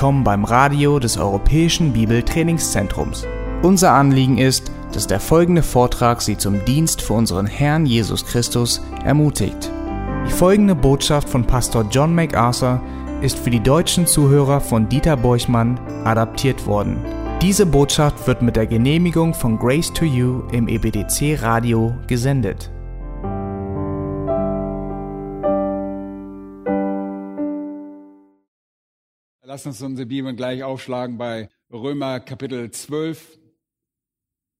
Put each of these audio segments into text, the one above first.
willkommen beim Radio des Europäischen Bibeltrainingszentrums. Unser Anliegen ist, dass der folgende Vortrag Sie zum Dienst für unseren Herrn Jesus Christus ermutigt. Die folgende Botschaft von Pastor John MacArthur ist für die deutschen Zuhörer von Dieter Borchmann adaptiert worden. Diese Botschaft wird mit der Genehmigung von Grace to You im EBDC Radio gesendet. Lass uns unsere Bibel gleich aufschlagen bei Römer Kapitel 12,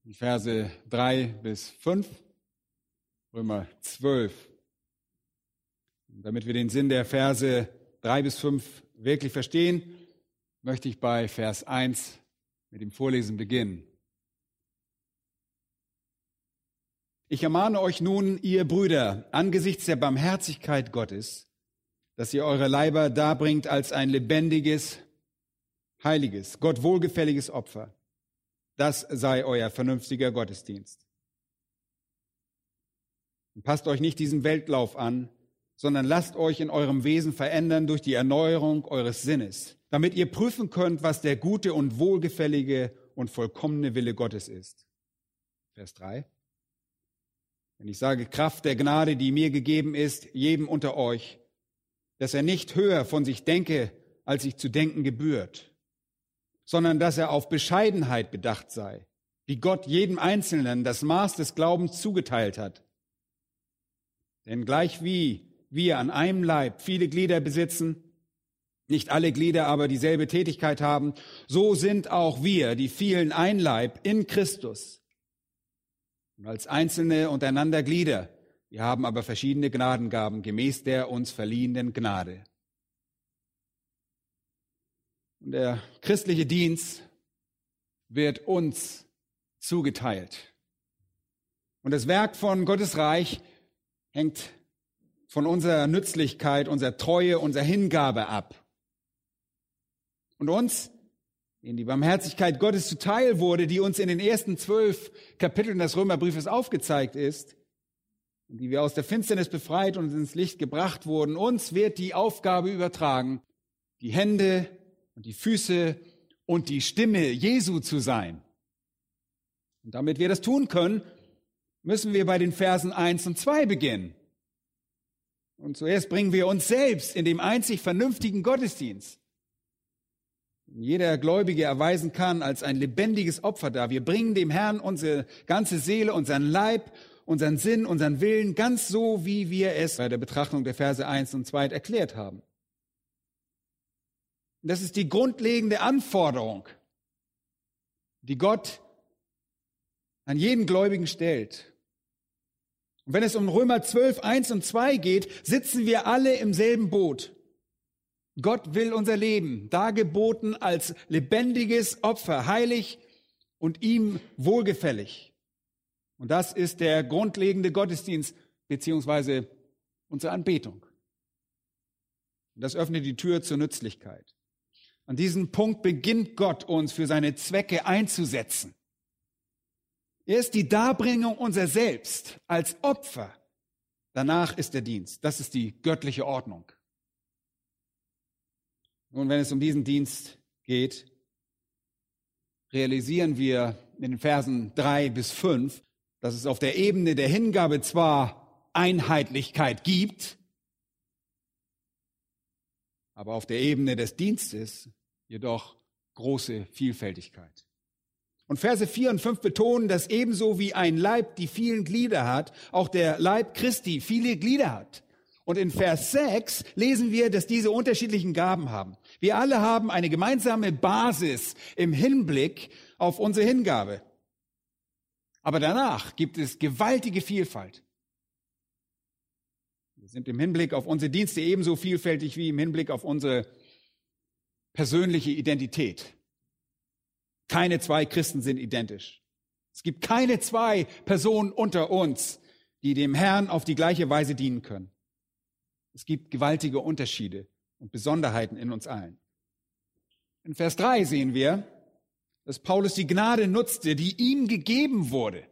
die Verse 3 bis 5. Römer 12. Und damit wir den Sinn der Verse 3 bis 5 wirklich verstehen, möchte ich bei Vers 1 mit dem Vorlesen beginnen. Ich ermahne euch nun, ihr Brüder, angesichts der Barmherzigkeit Gottes, dass ihr eure Leiber darbringt als ein lebendiges, heiliges, Gott wohlgefälliges Opfer. Das sei euer vernünftiger Gottesdienst. Und passt euch nicht diesem Weltlauf an, sondern lasst euch in eurem Wesen verändern durch die Erneuerung eures Sinnes, damit ihr prüfen könnt, was der gute und wohlgefällige und vollkommene Wille Gottes ist. Vers 3. Wenn ich sage Kraft der Gnade, die mir gegeben ist, jedem unter euch, dass er nicht höher von sich denke, als sich zu denken gebührt, sondern dass er auf Bescheidenheit bedacht sei, wie Gott jedem Einzelnen das Maß des Glaubens zugeteilt hat. Denn gleich wie wir an einem Leib viele Glieder besitzen, nicht alle Glieder aber dieselbe Tätigkeit haben, so sind auch wir, die vielen ein Leib in Christus. Und als Einzelne untereinander Glieder, wir haben aber verschiedene Gnadengaben gemäß der uns verliehenen Gnade. Und der christliche Dienst wird uns zugeteilt. Und das Werk von Gottes Reich hängt von unserer Nützlichkeit, unserer Treue, unserer Hingabe ab. Und uns, in die Barmherzigkeit Gottes zuteil wurde, die uns in den ersten zwölf Kapiteln des Römerbriefes aufgezeigt ist, die wir aus der Finsternis befreit und ins Licht gebracht wurden, uns wird die Aufgabe übertragen, die Hände und die Füße und die Stimme Jesu zu sein. Und damit wir das tun können, müssen wir bei den Versen 1 und 2 beginnen. Und zuerst bringen wir uns selbst in dem einzig vernünftigen Gottesdienst. Jeder Gläubige erweisen kann als ein lebendiges Opfer dar. Wir bringen dem Herrn unsere ganze Seele, unseren Leib unseren Sinn, unseren Willen, ganz so, wie wir es bei der Betrachtung der Verse 1 und 2 erklärt haben. Das ist die grundlegende Anforderung, die Gott an jeden Gläubigen stellt. Und wenn es um Römer 12, 1 und 2 geht, sitzen wir alle im selben Boot. Gott will unser Leben dargeboten als lebendiges Opfer, heilig und ihm wohlgefällig. Und das ist der grundlegende Gottesdienst beziehungsweise unsere Anbetung. Und das öffnet die Tür zur Nützlichkeit. An diesem Punkt beginnt Gott uns für seine Zwecke einzusetzen. Er ist die Darbringung unser Selbst als Opfer. Danach ist der Dienst. Das ist die göttliche Ordnung. Nun, wenn es um diesen Dienst geht, realisieren wir in den Versen drei bis fünf, dass es auf der Ebene der Hingabe zwar Einheitlichkeit gibt, aber auf der Ebene des Dienstes jedoch große Vielfältigkeit. Und Verse 4 und 5 betonen, dass ebenso wie ein Leib die vielen Glieder hat, auch der Leib Christi viele Glieder hat. Und in Vers 6 lesen wir, dass diese unterschiedlichen Gaben haben. Wir alle haben eine gemeinsame Basis im Hinblick auf unsere Hingabe. Aber danach gibt es gewaltige Vielfalt. Wir sind im Hinblick auf unsere Dienste ebenso vielfältig wie im Hinblick auf unsere persönliche Identität. Keine zwei Christen sind identisch. Es gibt keine zwei Personen unter uns, die dem Herrn auf die gleiche Weise dienen können. Es gibt gewaltige Unterschiede und Besonderheiten in uns allen. In Vers 3 sehen wir, dass Paulus die Gnade nutzte, die ihm gegeben wurde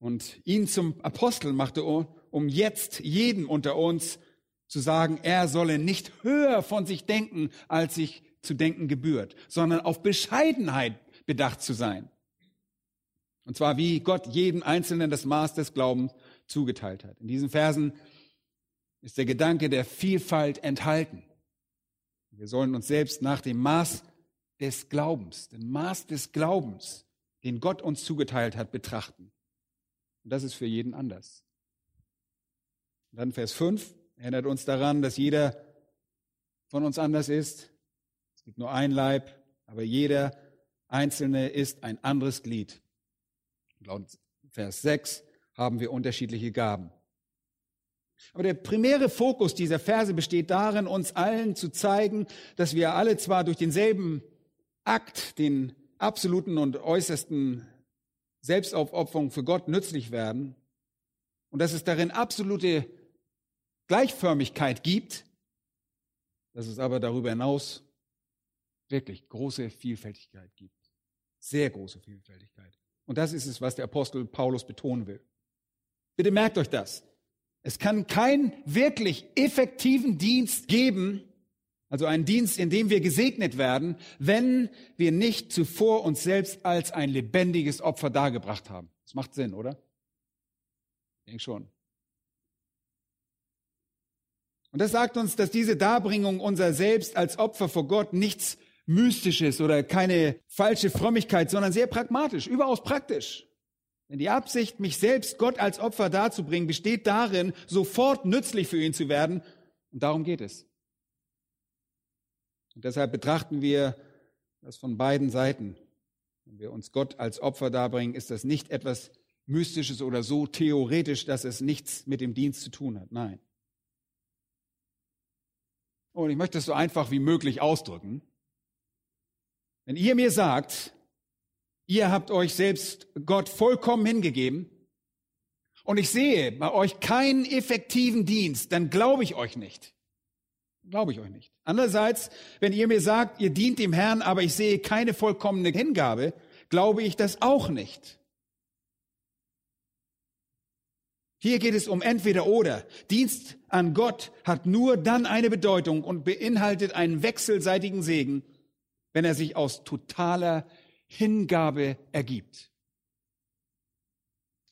und ihn zum Apostel machte, um jetzt jeden unter uns zu sagen, er solle nicht höher von sich denken, als sich zu denken gebührt, sondern auf Bescheidenheit bedacht zu sein. Und zwar wie Gott jedem Einzelnen das Maß des Glaubens zugeteilt hat. In diesen Versen ist der Gedanke der Vielfalt enthalten. Wir sollen uns selbst nach dem Maß des Glaubens, dem Maß des Glaubens, den Gott uns zugeteilt hat, betrachten. Und das ist für jeden anders. Und dann Vers 5 erinnert uns daran, dass jeder von uns anders ist. Es gibt nur ein Leib, aber jeder Einzelne ist ein anderes Glied. Laut Vers 6 haben wir unterschiedliche Gaben. Aber der primäre Fokus dieser Verse besteht darin, uns allen zu zeigen, dass wir alle zwar durch denselben Akt, den absoluten und äußersten Selbstaufopferung für Gott nützlich werden und dass es darin absolute Gleichförmigkeit gibt, dass es aber darüber hinaus wirklich große Vielfältigkeit gibt. Sehr große Vielfältigkeit. Und das ist es, was der Apostel Paulus betonen will. Bitte merkt euch das. Es kann keinen wirklich effektiven Dienst geben, also einen Dienst, in dem wir gesegnet werden, wenn wir nicht zuvor uns selbst als ein lebendiges Opfer dargebracht haben. Das macht Sinn, oder? Ich denke schon. Und das sagt uns, dass diese Darbringung unser Selbst als Opfer vor Gott nichts Mystisches oder keine falsche Frömmigkeit, sondern sehr pragmatisch, überaus praktisch. Denn die Absicht, mich selbst Gott als Opfer darzubringen, besteht darin, sofort nützlich für ihn zu werden. Und darum geht es. Und deshalb betrachten wir das von beiden Seiten. Wenn wir uns Gott als Opfer darbringen, ist das nicht etwas Mystisches oder so theoretisch, dass es nichts mit dem Dienst zu tun hat. Nein. Und ich möchte es so einfach wie möglich ausdrücken. Wenn ihr mir sagt, ihr habt euch selbst Gott vollkommen hingegeben und ich sehe bei euch keinen effektiven Dienst, dann glaube ich euch nicht. Glaube ich euch nicht. Andererseits, wenn ihr mir sagt, ihr dient dem Herrn, aber ich sehe keine vollkommene Hingabe, glaube ich das auch nicht. Hier geht es um entweder oder. Dienst an Gott hat nur dann eine Bedeutung und beinhaltet einen wechselseitigen Segen, wenn er sich aus totaler Hingabe ergibt.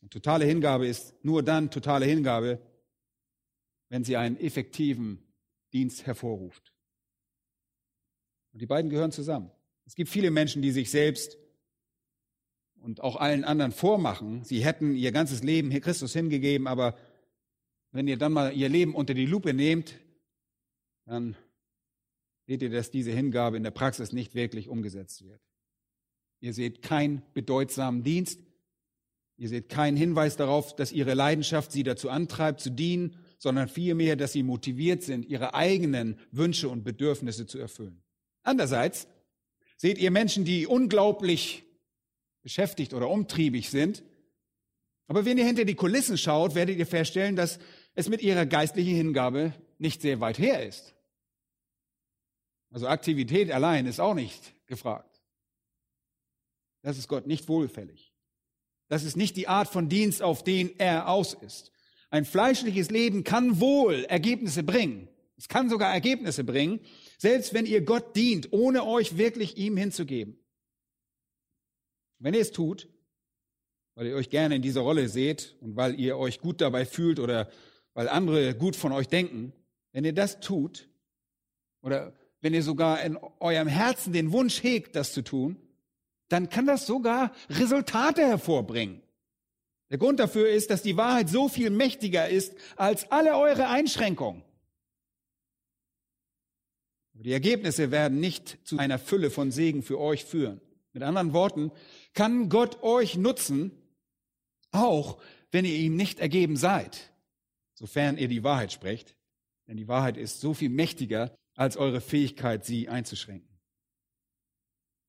Und totale Hingabe ist nur dann totale Hingabe, wenn sie einen effektiven Dienst hervorruft. Und die beiden gehören zusammen. Es gibt viele Menschen, die sich selbst und auch allen anderen vormachen, sie hätten ihr ganzes Leben Christus hingegeben, aber wenn ihr dann mal ihr Leben unter die Lupe nehmt, dann seht ihr, dass diese Hingabe in der Praxis nicht wirklich umgesetzt wird. Ihr seht keinen bedeutsamen Dienst. Ihr seht keinen Hinweis darauf, dass ihre Leidenschaft sie dazu antreibt, zu dienen, sondern vielmehr, dass sie motiviert sind, ihre eigenen Wünsche und Bedürfnisse zu erfüllen. Andererseits seht ihr Menschen, die unglaublich beschäftigt oder umtriebig sind. Aber wenn ihr hinter die Kulissen schaut, werdet ihr feststellen, dass es mit ihrer geistlichen Hingabe nicht sehr weit her ist. Also Aktivität allein ist auch nicht gefragt. Das ist Gott nicht wohlfällig. Das ist nicht die Art von Dienst, auf den er aus ist. Ein fleischliches Leben kann wohl Ergebnisse bringen. Es kann sogar Ergebnisse bringen, selbst wenn ihr Gott dient, ohne euch wirklich ihm hinzugeben. Wenn ihr es tut, weil ihr euch gerne in dieser Rolle seht und weil ihr euch gut dabei fühlt oder weil andere gut von euch denken, wenn ihr das tut oder wenn ihr sogar in eurem Herzen den Wunsch hegt, das zu tun, dann kann das sogar Resultate hervorbringen. Der Grund dafür ist, dass die Wahrheit so viel mächtiger ist als alle eure Einschränkungen. Die Ergebnisse werden nicht zu einer Fülle von Segen für euch führen. Mit anderen Worten, kann Gott euch nutzen, auch wenn ihr ihm nicht ergeben seid, sofern ihr die Wahrheit sprecht. Denn die Wahrheit ist so viel mächtiger als eure Fähigkeit, sie einzuschränken.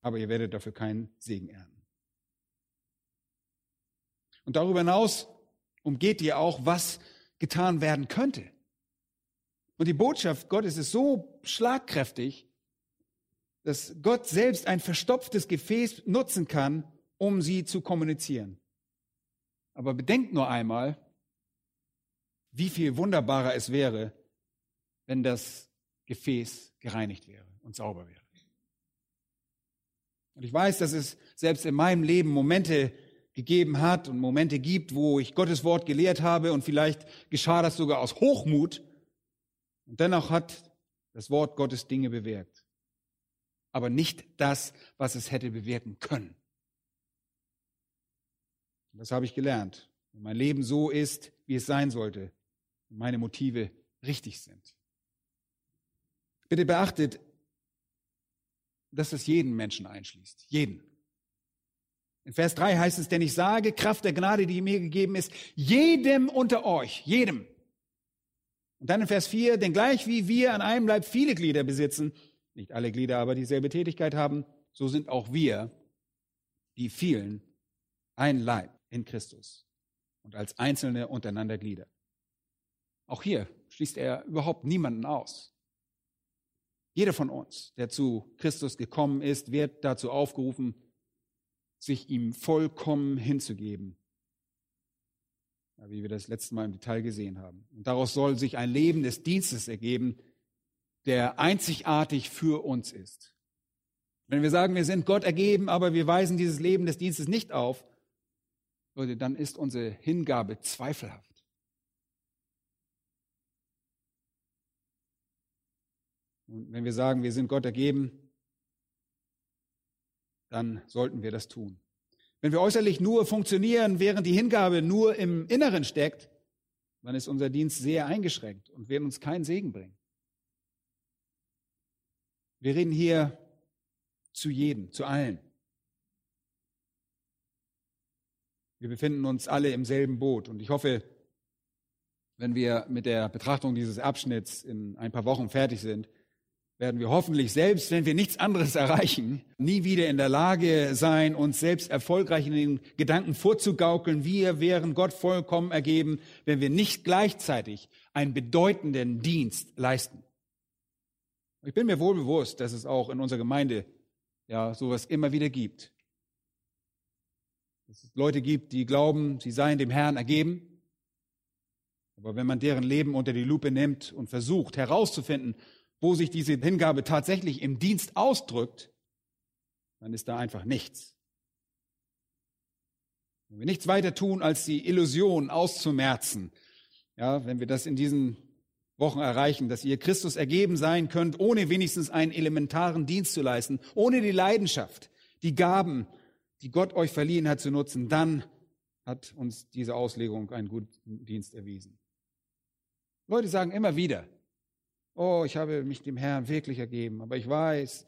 Aber ihr werdet dafür keinen Segen ernten. Und darüber hinaus umgeht ihr auch, was getan werden könnte. Und die Botschaft Gottes ist so schlagkräftig, dass Gott selbst ein verstopftes Gefäß nutzen kann, um sie zu kommunizieren. Aber bedenkt nur einmal, wie viel wunderbarer es wäre, wenn das Gefäß gereinigt wäre und sauber wäre. Und ich weiß, dass es selbst in meinem Leben Momente gegeben hat und Momente gibt, wo ich Gottes Wort gelehrt habe und vielleicht geschah das sogar aus Hochmut. Und dennoch hat das Wort Gottes Dinge bewirkt. Aber nicht das, was es hätte bewirken können. Das habe ich gelernt. Wenn mein Leben so ist, wie es sein sollte, und meine Motive richtig sind. Bitte beachtet, dass es jeden Menschen einschließt. Jeden. In Vers 3 heißt es, denn ich sage, Kraft der Gnade, die mir gegeben ist, jedem unter euch, jedem. Und dann in Vers 4, denn gleich wie wir an einem Leib viele Glieder besitzen, nicht alle Glieder aber dieselbe Tätigkeit haben, so sind auch wir, die vielen, ein Leib in Christus und als Einzelne untereinander Glieder. Auch hier schließt er überhaupt niemanden aus. Jeder von uns, der zu Christus gekommen ist, wird dazu aufgerufen, sich ihm vollkommen hinzugeben. Wie wir das letzte Mal im Detail gesehen haben. Und daraus soll sich ein Leben des Dienstes ergeben, der einzigartig für uns ist. Wenn wir sagen, wir sind Gott ergeben, aber wir weisen dieses Leben des Dienstes nicht auf, Leute, dann ist unsere Hingabe zweifelhaft. Und wenn wir sagen, wir sind Gott ergeben, dann sollten wir das tun. Wenn wir äußerlich nur funktionieren, während die Hingabe nur im Inneren steckt, dann ist unser Dienst sehr eingeschränkt und wird uns keinen Segen bringen. Wir reden hier zu jedem, zu allen. Wir befinden uns alle im selben Boot und ich hoffe, wenn wir mit der Betrachtung dieses Abschnitts in ein paar Wochen fertig sind, werden wir hoffentlich selbst, wenn wir nichts anderes erreichen, nie wieder in der Lage sein, uns selbst erfolgreich in den Gedanken vorzugaukeln, wir wären Gott vollkommen ergeben, wenn wir nicht gleichzeitig einen bedeutenden Dienst leisten. Ich bin mir wohl bewusst, dass es auch in unserer Gemeinde ja sowas immer wieder gibt. Dass es Leute gibt, die glauben, sie seien dem Herrn ergeben. Aber wenn man deren Leben unter die Lupe nimmt und versucht herauszufinden, wo sich diese Hingabe tatsächlich im Dienst ausdrückt, dann ist da einfach nichts. Wenn wir nichts weiter tun, als die Illusion auszumerzen, ja, wenn wir das in diesen Wochen erreichen, dass ihr Christus ergeben sein könnt, ohne wenigstens einen elementaren Dienst zu leisten, ohne die Leidenschaft, die Gaben, die Gott euch verliehen hat, zu nutzen, dann hat uns diese Auslegung einen guten Dienst erwiesen. Leute sagen immer wieder, oh, ich habe mich dem Herrn wirklich ergeben, aber ich weiß,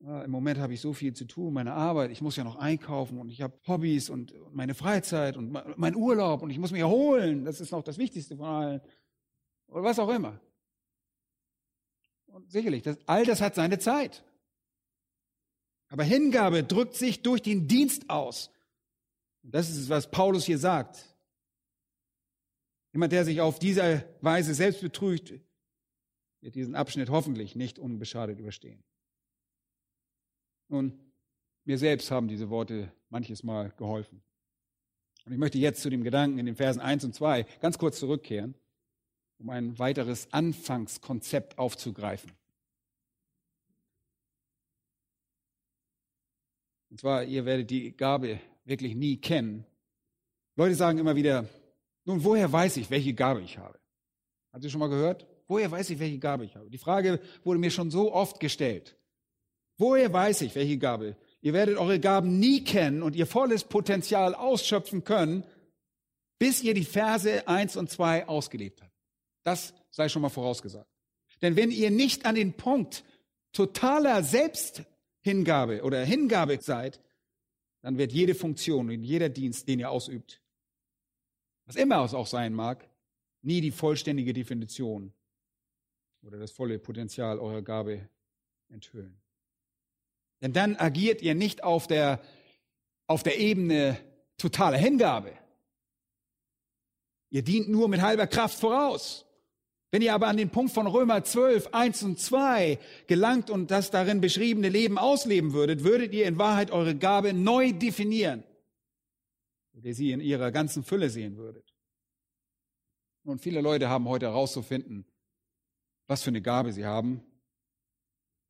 im Moment habe ich so viel zu tun, meine Arbeit, ich muss ja noch einkaufen und ich habe Hobbys und meine Freizeit und mein Urlaub und ich muss mich erholen, das ist noch das Wichtigste von allen. Oder was auch immer. Und sicherlich, das, all das hat seine Zeit. Aber Hingabe drückt sich durch den Dienst aus. Das ist es, was Paulus hier sagt. Jemand, der sich auf diese Weise selbst betrügt, wird diesen Abschnitt hoffentlich nicht unbeschadet überstehen. Nun, mir selbst haben diese Worte manches Mal geholfen. Und ich möchte jetzt zu dem Gedanken in den Versen 1 und 2 ganz kurz zurückkehren, um ein weiteres Anfangskonzept aufzugreifen. Und zwar, ihr werdet die Gabe wirklich nie kennen. Leute sagen immer wieder, nun, woher weiß ich, welche Gabe ich habe? Habt ihr schon mal gehört? Woher weiß ich, welche Gabe ich habe? Die Frage wurde mir schon so oft gestellt. Woher weiß ich, welche Gabe? Ihr werdet eure Gaben nie kennen und ihr volles Potenzial ausschöpfen können, bis ihr die Verse eins und zwei ausgelebt habt. Das sei schon mal vorausgesagt. Denn wenn ihr nicht an den Punkt totaler Selbsthingabe oder Hingabe seid, dann wird jede Funktion und jeder Dienst, den ihr ausübt, was immer es auch sein mag, nie die vollständige Definition oder das volle Potenzial eurer Gabe enthüllen. Denn dann agiert ihr nicht auf der, auf der Ebene totaler Hingabe. Ihr dient nur mit halber Kraft voraus. Wenn ihr aber an den Punkt von Römer 12, 1 und 2 gelangt und das darin beschriebene Leben ausleben würdet, würdet ihr in Wahrheit eure Gabe neu definieren, wenn ihr sie in ihrer ganzen Fülle sehen würdet. Und viele Leute haben heute herauszufinden, was für eine Gabe sie haben,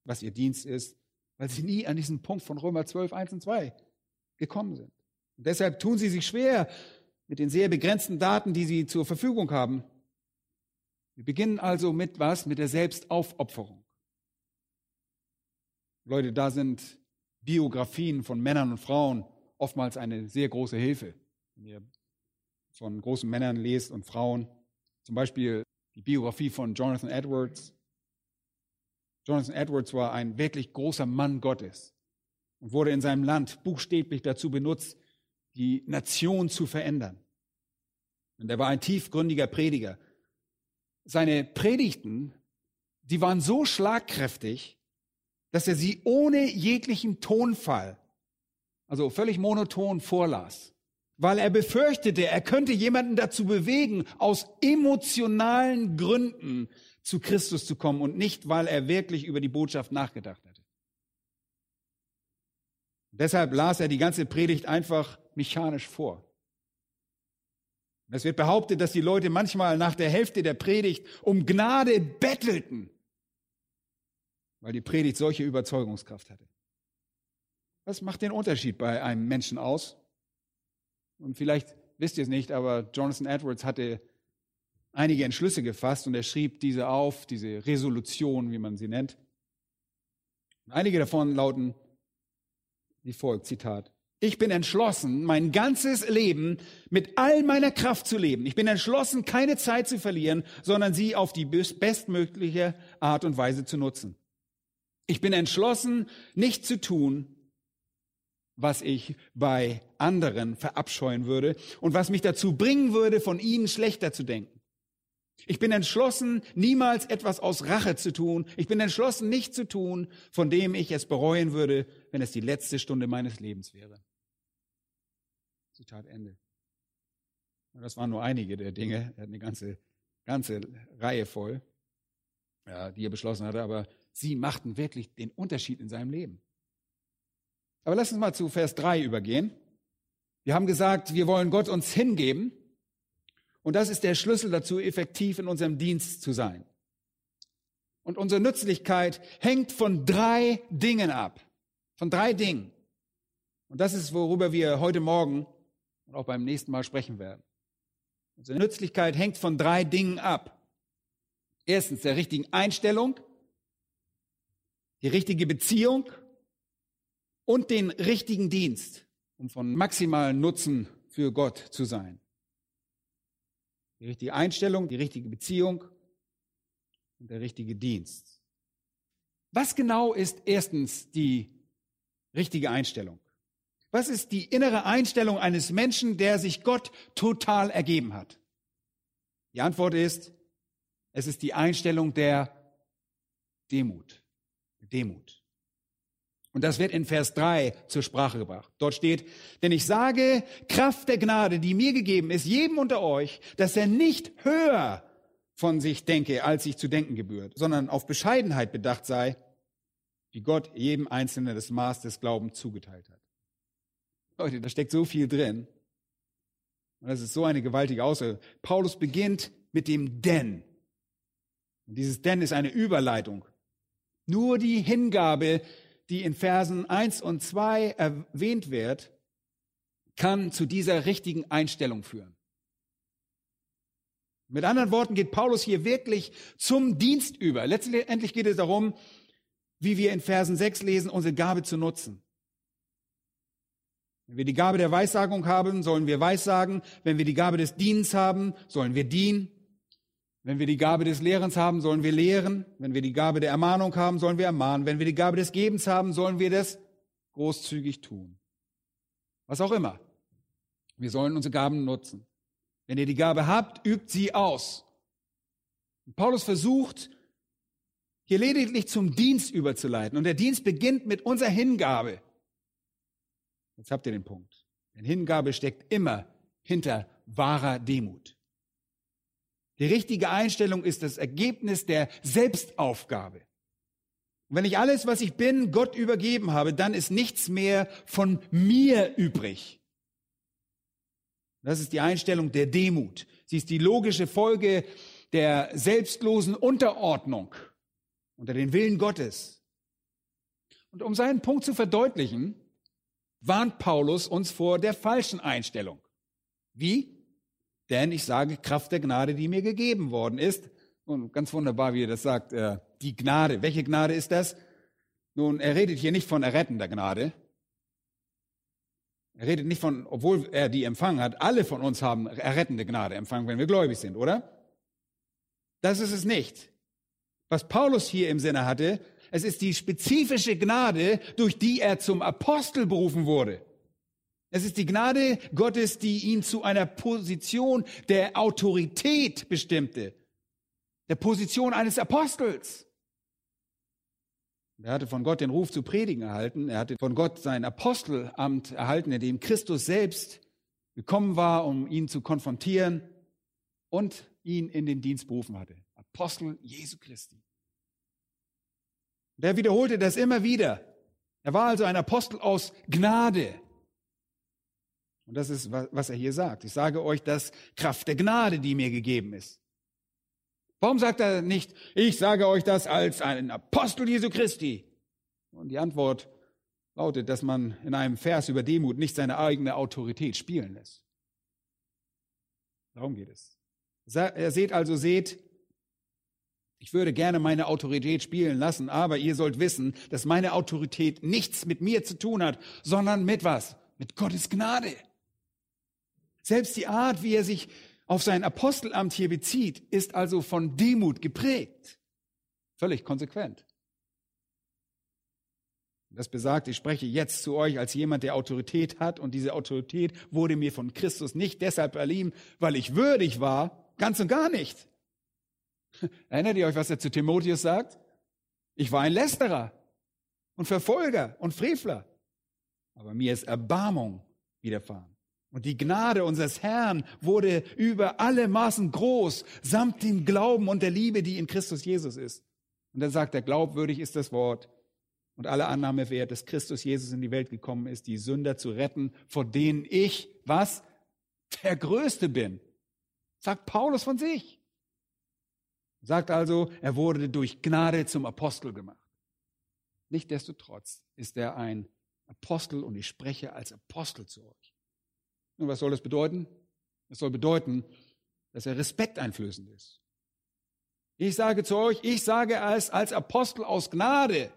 was ihr Dienst ist, weil sie nie an diesen Punkt von Römer 12, 1 und 2 gekommen sind. Und deshalb tun sie sich schwer mit den sehr begrenzten Daten, die sie zur Verfügung haben. Wir beginnen also mit was? Mit der Selbstaufopferung. Leute, da sind Biografien von Männern und Frauen oftmals eine sehr große Hilfe. Wenn ihr von großen Männern lest und Frauen, zum Beispiel die Biografie von Jonathan Edwards. Jonathan Edwards war ein wirklich großer Mann Gottes und wurde in seinem Land buchstäblich dazu benutzt, die Nation zu verändern. Und er war ein tiefgründiger Prediger. Seine Predigten, die waren so schlagkräftig, dass er sie ohne jeglichen Tonfall, also völlig monoton vorlas, weil er befürchtete, er könnte jemanden dazu bewegen, aus emotionalen Gründen zu Christus zu kommen und nicht, weil er wirklich über die Botschaft nachgedacht hatte. Deshalb las er die ganze Predigt einfach mechanisch vor. Es wird behauptet, dass die Leute manchmal nach der Hälfte der Predigt um Gnade bettelten, weil die Predigt solche Überzeugungskraft hatte. Was macht den Unterschied bei einem Menschen aus? Und vielleicht wisst ihr es nicht, aber Jonathan Edwards hatte einige Entschlüsse gefasst und er schrieb diese auf, diese Resolution, wie man sie nennt. Einige davon lauten wie folgt, Zitat. Ich bin entschlossen, mein ganzes Leben mit all meiner Kraft zu leben. Ich bin entschlossen, keine Zeit zu verlieren, sondern sie auf die bestmögliche Art und Weise zu nutzen. Ich bin entschlossen, nicht zu tun, was ich bei anderen verabscheuen würde und was mich dazu bringen würde, von ihnen schlechter zu denken. Ich bin entschlossen, niemals etwas aus Rache zu tun. Ich bin entschlossen, nicht zu tun, von dem ich es bereuen würde, wenn es die letzte Stunde meines Lebens wäre. Zitat Ende. Das waren nur einige der Dinge. Er hat eine ganze, ganze Reihe voll, ja, die er beschlossen hatte, aber sie machten wirklich den Unterschied in seinem Leben. Aber lass uns mal zu Vers 3 übergehen. Wir haben gesagt, wir wollen Gott uns hingeben. Und das ist der Schlüssel dazu, effektiv in unserem Dienst zu sein. Und unsere Nützlichkeit hängt von drei Dingen ab. Von drei Dingen. Und das ist, worüber wir heute Morgen und auch beim nächsten Mal sprechen werden. Unsere Nützlichkeit hängt von drei Dingen ab. Erstens der richtigen Einstellung, die richtige Beziehung und den richtigen Dienst, um von maximalen Nutzen für Gott zu sein. Die richtige Einstellung, die richtige Beziehung und der richtige Dienst. Was genau ist erstens die richtige Einstellung? Was ist die innere Einstellung eines Menschen, der sich Gott total ergeben hat? Die Antwort ist, es ist die Einstellung der Demut. Demut. Und das wird in Vers 3 zur Sprache gebracht. Dort steht, denn ich sage, Kraft der Gnade, die mir gegeben ist, jedem unter euch, dass er nicht höher von sich denke, als sich zu denken gebührt, sondern auf Bescheidenheit bedacht sei, wie Gott jedem Einzelnen das Maß des Glaubens zugeteilt hat. Leute, da steckt so viel drin. Und das ist so eine gewaltige Aussage. Paulus beginnt mit dem Denn. Und dieses Denn ist eine Überleitung. Nur die Hingabe, die in Versen 1 und 2 erwähnt wird, kann zu dieser richtigen Einstellung führen. Mit anderen Worten geht Paulus hier wirklich zum Dienst über. Letztendlich geht es darum, wie wir in Versen 6 lesen, unsere Gabe zu nutzen. Wenn wir die Gabe der Weissagung haben, sollen wir Weissagen. Wenn wir die Gabe des Dienens haben, sollen wir dienen. Wenn wir die Gabe des Lehrens haben, sollen wir lehren. Wenn wir die Gabe der Ermahnung haben, sollen wir ermahnen. Wenn wir die Gabe des Gebens haben, sollen wir das großzügig tun. Was auch immer. Wir sollen unsere Gaben nutzen. Wenn ihr die Gabe habt, übt sie aus. Und Paulus versucht, hier lediglich zum Dienst überzuleiten. Und der Dienst beginnt mit unserer Hingabe. Jetzt habt ihr den Punkt. Denn Hingabe steckt immer hinter wahrer Demut. Die richtige Einstellung ist das Ergebnis der Selbstaufgabe. Und wenn ich alles, was ich bin, Gott übergeben habe, dann ist nichts mehr von mir übrig. Das ist die Einstellung der Demut. Sie ist die logische Folge der selbstlosen Unterordnung unter den Willen Gottes. Und um seinen Punkt zu verdeutlichen, warnt Paulus uns vor der falschen Einstellung. Wie? Denn ich sage Kraft der Gnade, die mir gegeben worden ist. Und ganz wunderbar, wie er das sagt, äh, die Gnade. Welche Gnade ist das? Nun, er redet hier nicht von errettender Gnade. Er redet nicht von, obwohl er die empfangen hat, alle von uns haben errettende Gnade empfangen, wenn wir gläubig sind, oder? Das ist es nicht. Was Paulus hier im Sinne hatte, es ist die spezifische Gnade, durch die er zum Apostel berufen wurde. Es ist die Gnade Gottes, die ihn zu einer Position der Autorität bestimmte. Der Position eines Apostels. Er hatte von Gott den Ruf zu predigen erhalten. Er hatte von Gott sein Apostelamt erhalten, in dem Christus selbst gekommen war, um ihn zu konfrontieren und ihn in den Dienst berufen hatte. Apostel Jesu Christi. Der wiederholte das immer wieder. Er war also ein Apostel aus Gnade. Und das ist, was er hier sagt. Ich sage euch das Kraft der Gnade, die mir gegeben ist. Warum sagt er nicht, ich sage euch das als ein Apostel Jesu Christi? Und die Antwort lautet, dass man in einem Vers über Demut nicht seine eigene Autorität spielen lässt. Darum geht es. Er seht also, seht, ich würde gerne meine Autorität spielen lassen, aber ihr sollt wissen, dass meine Autorität nichts mit mir zu tun hat, sondern mit was? Mit Gottes Gnade. Selbst die Art, wie er sich auf sein Apostelamt hier bezieht, ist also von Demut geprägt. Völlig konsequent. Das besagt, ich spreche jetzt zu euch als jemand, der Autorität hat und diese Autorität wurde mir von Christus nicht deshalb verliehen, weil ich würdig war, ganz und gar nicht. Erinnert ihr euch, was er zu Timotheus sagt? Ich war ein Lästerer und Verfolger und Frevler, aber mir ist Erbarmung widerfahren. Und die Gnade unseres Herrn wurde über alle Maßen groß, samt dem Glauben und der Liebe, die in Christus Jesus ist. Und dann sagt er, glaubwürdig ist das Wort und alle Annahme wert, dass Christus Jesus in die Welt gekommen ist, die Sünder zu retten, vor denen ich, was? Der Größte bin. Sagt Paulus von sich. Sagt also, er wurde durch Gnade zum Apostel gemacht. Nichtsdestotrotz ist er ein Apostel und ich spreche als Apostel zu euch. Und was soll das bedeuten? Das soll bedeuten, dass er respekteinflößend ist. Ich sage zu euch, ich sage es als Apostel aus Gnade,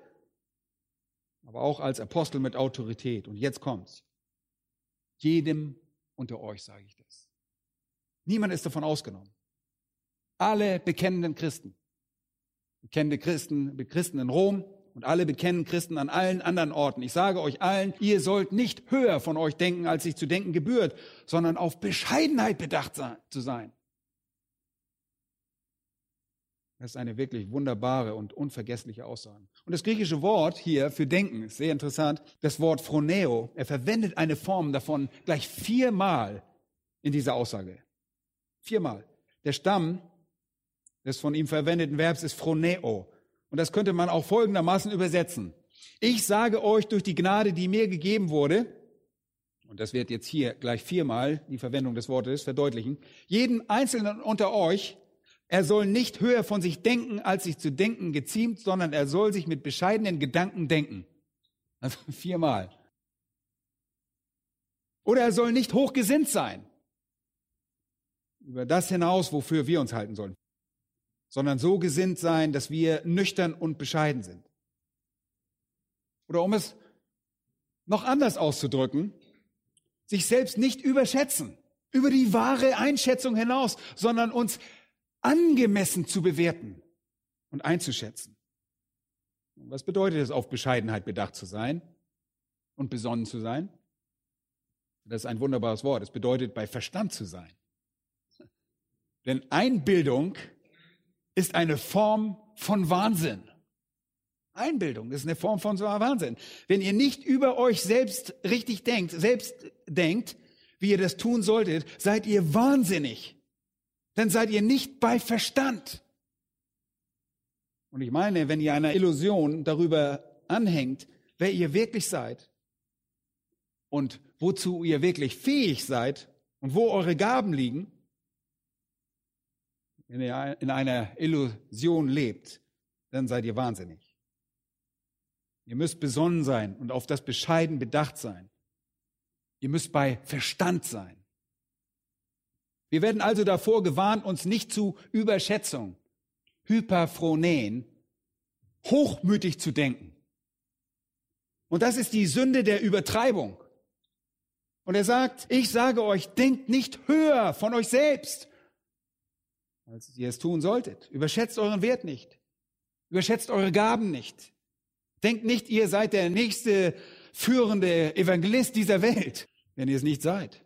aber auch als Apostel mit Autorität. Und jetzt kommt's. Jedem unter euch sage ich das. Niemand ist davon ausgenommen. Alle bekennenden Christen. Bekennende Christen, Christen in Rom und alle bekennen Christen an allen anderen Orten. Ich sage euch allen, ihr sollt nicht höher von euch denken, als sich zu denken gebührt, sondern auf Bescheidenheit bedacht zu sein. Das ist eine wirklich wunderbare und unvergessliche Aussage. Und das griechische Wort hier für denken ist sehr interessant. Das Wort phroneo, er verwendet eine Form davon gleich viermal in dieser Aussage. Viermal. Der Stamm des von ihm verwendeten Verbs ist phroneo. Und das könnte man auch folgendermaßen übersetzen. Ich sage euch durch die Gnade, die mir gegeben wurde, und das wird jetzt hier gleich viermal die Verwendung des Wortes verdeutlichen, jeden Einzelnen unter euch, er soll nicht höher von sich denken, als sich zu denken geziemt, sondern er soll sich mit bescheidenen Gedanken denken. Also viermal. Oder er soll nicht hochgesinnt sein. Über das hinaus, wofür wir uns halten sollen sondern so gesinnt sein, dass wir nüchtern und bescheiden sind. Oder um es noch anders auszudrücken, sich selbst nicht überschätzen, über die wahre Einschätzung hinaus, sondern uns angemessen zu bewerten und einzuschätzen. Was bedeutet es, auf Bescheidenheit bedacht zu sein und besonnen zu sein? Das ist ein wunderbares Wort. Es bedeutet, bei Verstand zu sein. Denn Einbildung ist eine Form von Wahnsinn. Einbildung ist eine Form von Wahnsinn. Wenn ihr nicht über euch selbst richtig denkt, selbst denkt, wie ihr das tun solltet, seid ihr wahnsinnig. Dann seid ihr nicht bei Verstand. Und ich meine, wenn ihr einer Illusion darüber anhängt, wer ihr wirklich seid und wozu ihr wirklich fähig seid und wo eure Gaben liegen, in einer Illusion lebt, dann seid ihr wahnsinnig. Ihr müsst besonnen sein und auf das Bescheiden bedacht sein. Ihr müsst bei Verstand sein. Wir werden also davor gewarnt, uns nicht zu Überschätzung, Hyperphroneen, hochmütig zu denken. Und das ist die Sünde der Übertreibung. Und er sagt, ich sage euch, denkt nicht höher von euch selbst, als ihr es tun solltet. Überschätzt euren Wert nicht. Überschätzt eure Gaben nicht. Denkt nicht, ihr seid der nächste führende Evangelist dieser Welt, wenn ihr es nicht seid.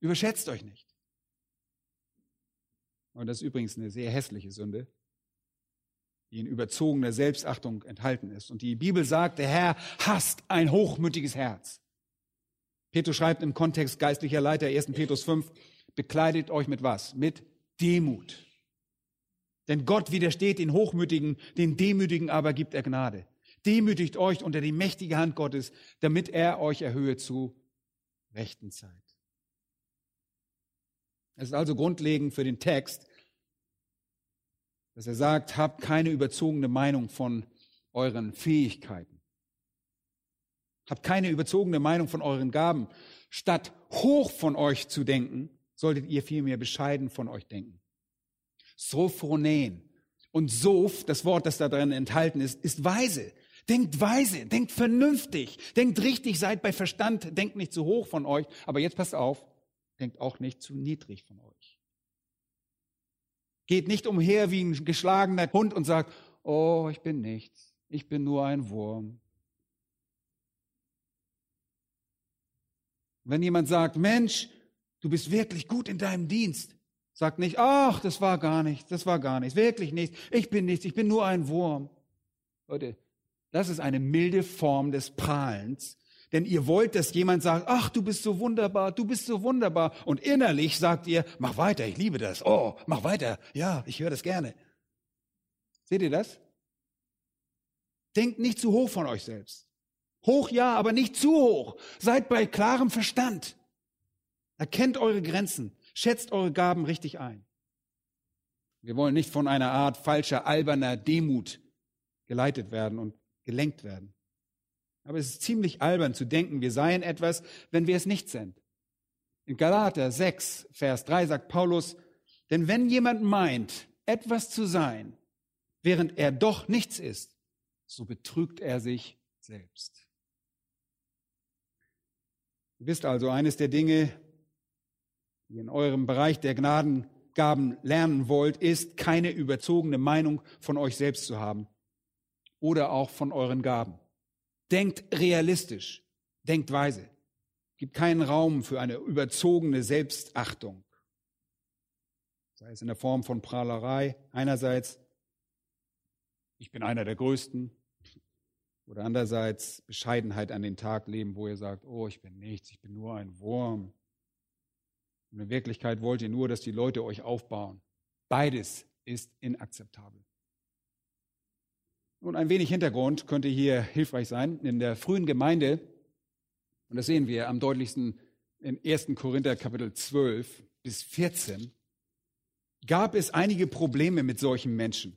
Überschätzt euch nicht. Und das ist übrigens eine sehr hässliche Sünde, die in überzogener Selbstachtung enthalten ist. Und die Bibel sagt, der Herr hasst ein hochmütiges Herz. Petrus schreibt im Kontext geistlicher Leiter 1. Petrus 5, bekleidet euch mit was? Mit Demut. Denn Gott widersteht den Hochmütigen, den Demütigen aber gibt er Gnade. Demütigt euch unter die mächtige Hand Gottes, damit er euch erhöhe zu rechten Zeit. Es ist also grundlegend für den Text, dass er sagt, habt keine überzogene Meinung von euren Fähigkeiten. Habt keine überzogene Meinung von euren Gaben. Statt hoch von euch zu denken, solltet ihr vielmehr bescheiden von euch denken. Sophronen. Und Soph, das Wort, das da drin enthalten ist, ist weise. Denkt weise, denkt vernünftig, denkt richtig, seid bei Verstand, denkt nicht zu hoch von euch. Aber jetzt passt auf, denkt auch nicht zu niedrig von euch. Geht nicht umher wie ein geschlagener Hund und sagt, oh, ich bin nichts, ich bin nur ein Wurm. Wenn jemand sagt, Mensch, du bist wirklich gut in deinem Dienst, sagt nicht, ach, das war gar nichts, das war gar nichts, wirklich nichts, ich bin nichts, ich bin nur ein Wurm. Leute, das ist eine milde Form des Prahlens, denn ihr wollt, dass jemand sagt, ach, du bist so wunderbar, du bist so wunderbar. Und innerlich sagt ihr, mach weiter, ich liebe das. Oh, mach weiter. Ja, ich höre das gerne. Seht ihr das? Denkt nicht zu hoch von euch selbst. Hoch ja, aber nicht zu hoch. Seid bei klarem Verstand. Erkennt eure Grenzen. Schätzt eure Gaben richtig ein. Wir wollen nicht von einer Art falscher, alberner Demut geleitet werden und gelenkt werden. Aber es ist ziemlich albern zu denken, wir seien etwas, wenn wir es nicht sind. In Galater 6, Vers 3 sagt Paulus, denn wenn jemand meint, etwas zu sein, während er doch nichts ist, so betrügt er sich selbst. Ihr wisst also, eines der Dinge, die in eurem Bereich der Gnadengaben lernen wollt, ist, keine überzogene Meinung von euch selbst zu haben oder auch von euren Gaben. Denkt realistisch, denkt weise. Gibt keinen Raum für eine überzogene Selbstachtung. Sei es in der Form von Prahlerei einerseits, ich bin einer der Größten, oder andererseits Bescheidenheit an den Tag leben, wo ihr sagt, oh, ich bin nichts, ich bin nur ein Wurm. Und in Wirklichkeit wollt ihr nur, dass die Leute euch aufbauen. Beides ist inakzeptabel. Nun, ein wenig Hintergrund könnte hier hilfreich sein. In der frühen Gemeinde, und das sehen wir am deutlichsten in 1. Korinther Kapitel 12 bis 14, gab es einige Probleme mit solchen Menschen,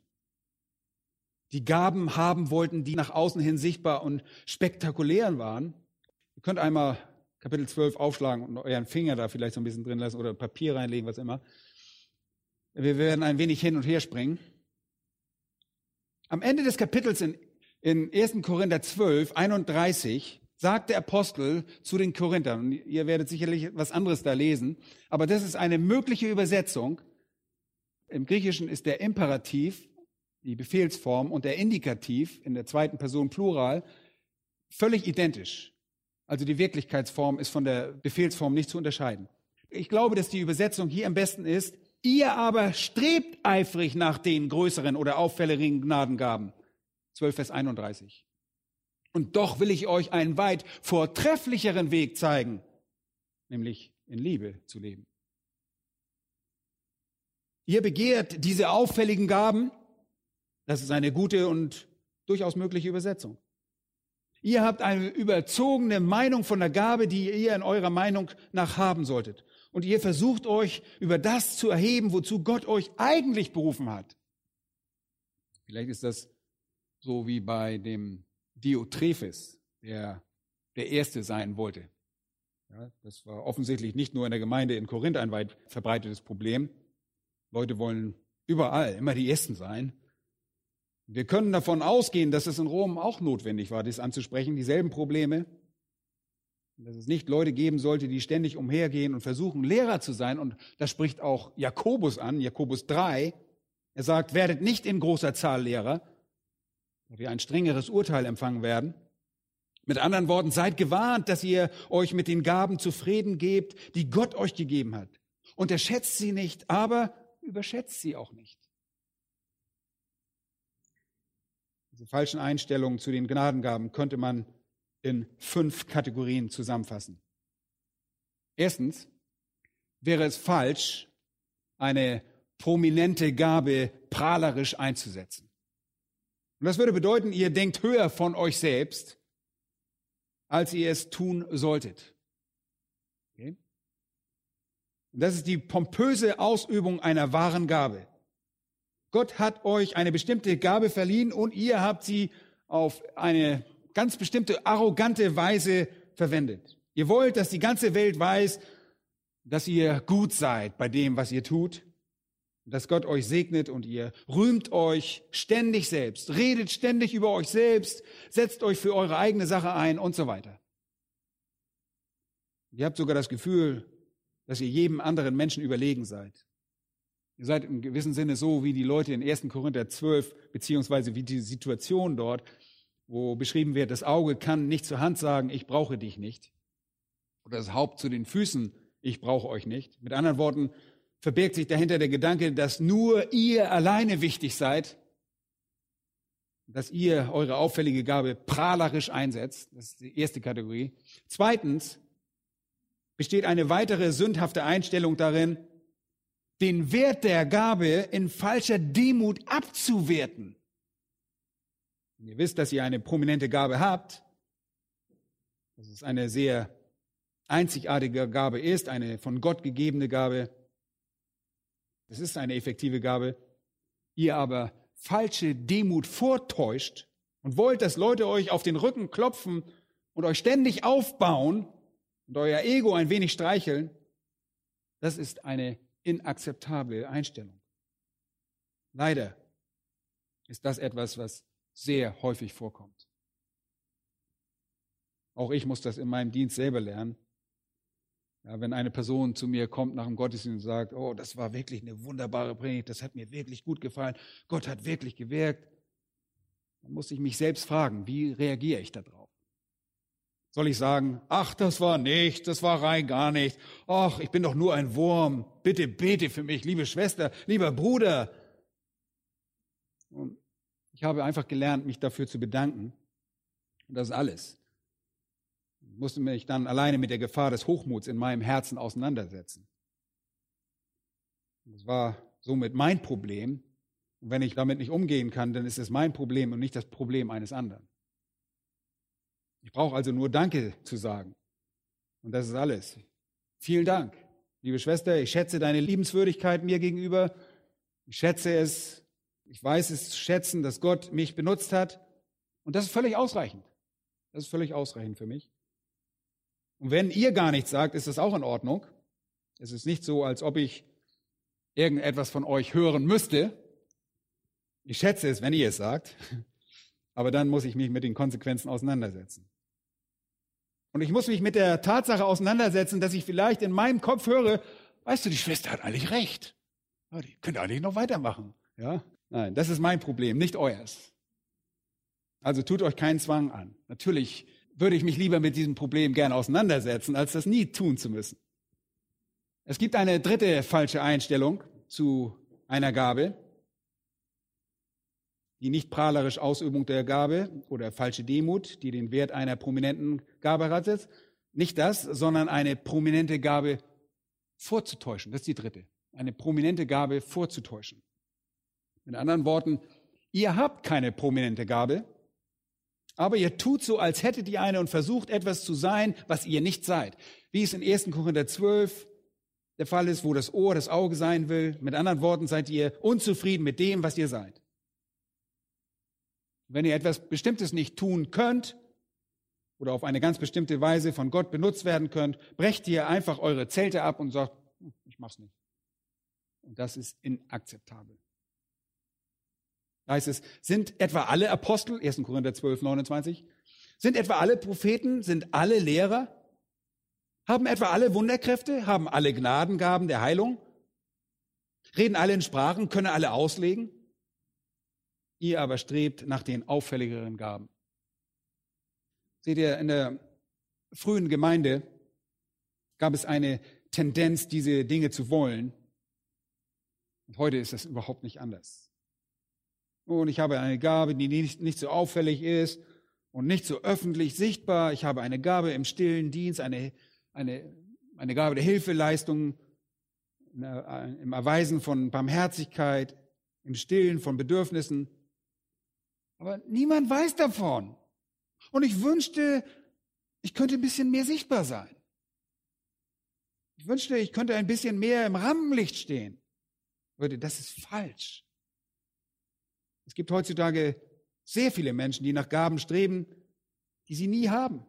die Gaben haben wollten, die nach außen hin sichtbar und spektakulär waren. Ihr könnt einmal Kapitel 12 aufschlagen und euren Finger da vielleicht so ein bisschen drin lassen oder Papier reinlegen, was immer. Wir werden ein wenig hin und her springen. Am Ende des Kapitels in, in 1. Korinther 12, 31, sagt der Apostel zu den Korinthern, und ihr werdet sicherlich was anderes da lesen, aber das ist eine mögliche Übersetzung. Im Griechischen ist der Imperativ, die Befehlsform, und der Indikativ in der zweiten Person Plural völlig identisch. Also die Wirklichkeitsform ist von der Befehlsform nicht zu unterscheiden. Ich glaube, dass die Übersetzung hier am besten ist, Ihr aber strebt eifrig nach den größeren oder auffälligen Gnadengaben. 12 Vers 31. Und doch will ich euch einen weit vortrefflicheren Weg zeigen, nämlich in Liebe zu leben. Ihr begehrt diese auffälligen Gaben, das ist eine gute und durchaus mögliche Übersetzung. Ihr habt eine überzogene Meinung von der Gabe, die ihr in eurer Meinung nach haben solltet. Und ihr versucht euch über das zu erheben, wozu Gott euch eigentlich berufen hat. Vielleicht ist das so wie bei dem Diotrephes, der der Erste sein wollte. Ja, das war offensichtlich nicht nur in der Gemeinde in Korinth ein weit verbreitetes Problem. Leute wollen überall immer die Ersten sein. Wir können davon ausgehen, dass es in Rom auch notwendig war, das anzusprechen, dieselben Probleme. Dass es nicht Leute geben sollte, die ständig umhergehen und versuchen, Lehrer zu sein. Und das spricht auch Jakobus an, Jakobus 3. Er sagt, werdet nicht in großer Zahl Lehrer, da wir ein strengeres Urteil empfangen werden. Mit anderen Worten, seid gewarnt, dass ihr euch mit den Gaben zufrieden gebt, die Gott euch gegeben hat. Unterschätzt sie nicht, aber überschätzt sie auch nicht. Diese falschen Einstellungen zu den Gnadengaben könnte man in fünf Kategorien zusammenfassen. Erstens wäre es falsch, eine prominente Gabe prahlerisch einzusetzen. Und das würde bedeuten, ihr denkt höher von euch selbst, als ihr es tun solltet. Okay? Das ist die pompöse Ausübung einer wahren Gabe. Gott hat euch eine bestimmte Gabe verliehen und ihr habt sie auf eine ganz bestimmte arrogante Weise verwendet. Ihr wollt, dass die ganze Welt weiß, dass ihr gut seid bei dem, was ihr tut, dass Gott euch segnet und ihr rühmt euch ständig selbst, redet ständig über euch selbst, setzt euch für eure eigene Sache ein und so weiter. Ihr habt sogar das Gefühl, dass ihr jedem anderen Menschen überlegen seid. Ihr seid im gewissen Sinne so wie die Leute in 1. Korinther 12, beziehungsweise wie die Situation dort, wo beschrieben wird, das Auge kann nicht zur Hand sagen, ich brauche dich nicht. Oder das Haupt zu den Füßen, ich brauche euch nicht. Mit anderen Worten, verbirgt sich dahinter der Gedanke, dass nur ihr alleine wichtig seid, dass ihr eure auffällige Gabe prahlerisch einsetzt. Das ist die erste Kategorie. Zweitens besteht eine weitere sündhafte Einstellung darin, den Wert der Gabe in falscher Demut abzuwerten. Ihr wisst, dass ihr eine prominente Gabe habt. Dass es eine sehr einzigartige Gabe ist, eine von Gott gegebene Gabe. Das ist eine effektive Gabe. Ihr aber falsche Demut vortäuscht und wollt, dass Leute euch auf den Rücken klopfen und euch ständig aufbauen und euer Ego ein wenig streicheln, das ist eine inakzeptable Einstellung. Leider ist das etwas, was sehr häufig vorkommt. Auch ich muss das in meinem Dienst selber lernen. Ja, wenn eine Person zu mir kommt nach dem Gottesdienst und sagt, oh, das war wirklich eine wunderbare Predigt, das hat mir wirklich gut gefallen, Gott hat wirklich gewirkt, dann muss ich mich selbst fragen, wie reagiere ich darauf? Soll ich sagen, ach, das war nicht, das war rein gar nicht, ach, ich bin doch nur ein Wurm, bitte bete für mich, liebe Schwester, lieber Bruder. Und ich habe einfach gelernt, mich dafür zu bedanken. Und das ist alles musste mich dann alleine mit der Gefahr des Hochmuts in meinem Herzen auseinandersetzen. Das war somit mein Problem. Und wenn ich damit nicht umgehen kann, dann ist es mein Problem und nicht das Problem eines anderen. Ich brauche also nur Danke zu sagen. Und das ist alles. Vielen Dank, liebe Schwester. Ich schätze deine Liebenswürdigkeit mir gegenüber. Ich schätze es, ich weiß es zu schätzen, dass Gott mich benutzt hat. Und das ist völlig ausreichend. Das ist völlig ausreichend für mich. Und wenn ihr gar nichts sagt, ist das auch in Ordnung. Es ist nicht so, als ob ich irgendetwas von euch hören müsste. Ich schätze es, wenn ihr es sagt. Aber dann muss ich mich mit den Konsequenzen auseinandersetzen. Und ich muss mich mit der Tatsache auseinandersetzen, dass ich vielleicht in meinem Kopf höre, weißt du, die Schwester hat eigentlich recht. Die könnte eigentlich noch weitermachen. Ja? Nein, das ist mein Problem, nicht euers. Also tut euch keinen Zwang an. Natürlich würde ich mich lieber mit diesem Problem gern auseinandersetzen, als das nie tun zu müssen. Es gibt eine dritte falsche Einstellung zu einer Gabe, die nicht prahlerisch Ausübung der Gabe oder falsche Demut, die den Wert einer prominenten Gabe hat. Nicht das, sondern eine prominente Gabe vorzutäuschen. Das ist die dritte. Eine prominente Gabe vorzutäuschen. Mit anderen Worten, ihr habt keine prominente Gabe, aber ihr tut so, als hättet ihr eine und versucht etwas zu sein, was ihr nicht seid. Wie es in 1. Korinther 12 der Fall ist, wo das Ohr das Auge sein will. Mit anderen Worten, seid ihr unzufrieden mit dem, was ihr seid. Wenn ihr etwas Bestimmtes nicht tun könnt oder auf eine ganz bestimmte Weise von Gott benutzt werden könnt, brecht ihr einfach eure Zelte ab und sagt, hm, ich mach's nicht. Und das ist inakzeptabel. Da heißt es, sind etwa alle Apostel, 1. Korinther 12, 29, sind etwa alle Propheten, sind alle Lehrer? Haben etwa alle Wunderkräfte? Haben alle Gnadengaben der Heilung? Reden alle in Sprachen? Können alle auslegen? Ihr aber strebt nach den auffälligeren Gaben. Seht ihr, in der frühen Gemeinde gab es eine Tendenz, diese Dinge zu wollen. Und heute ist das überhaupt nicht anders. Und ich habe eine Gabe, die nicht, nicht so auffällig ist und nicht so öffentlich sichtbar. Ich habe eine Gabe im stillen Dienst, eine, eine, eine Gabe der Hilfeleistung, im Erweisen von Barmherzigkeit, im Stillen von Bedürfnissen. Aber niemand weiß davon. Und ich wünschte, ich könnte ein bisschen mehr sichtbar sein. Ich wünschte, ich könnte ein bisschen mehr im Rampenlicht stehen. Leute, das ist falsch. Es gibt heutzutage sehr viele Menschen, die nach Gaben streben, die sie nie haben,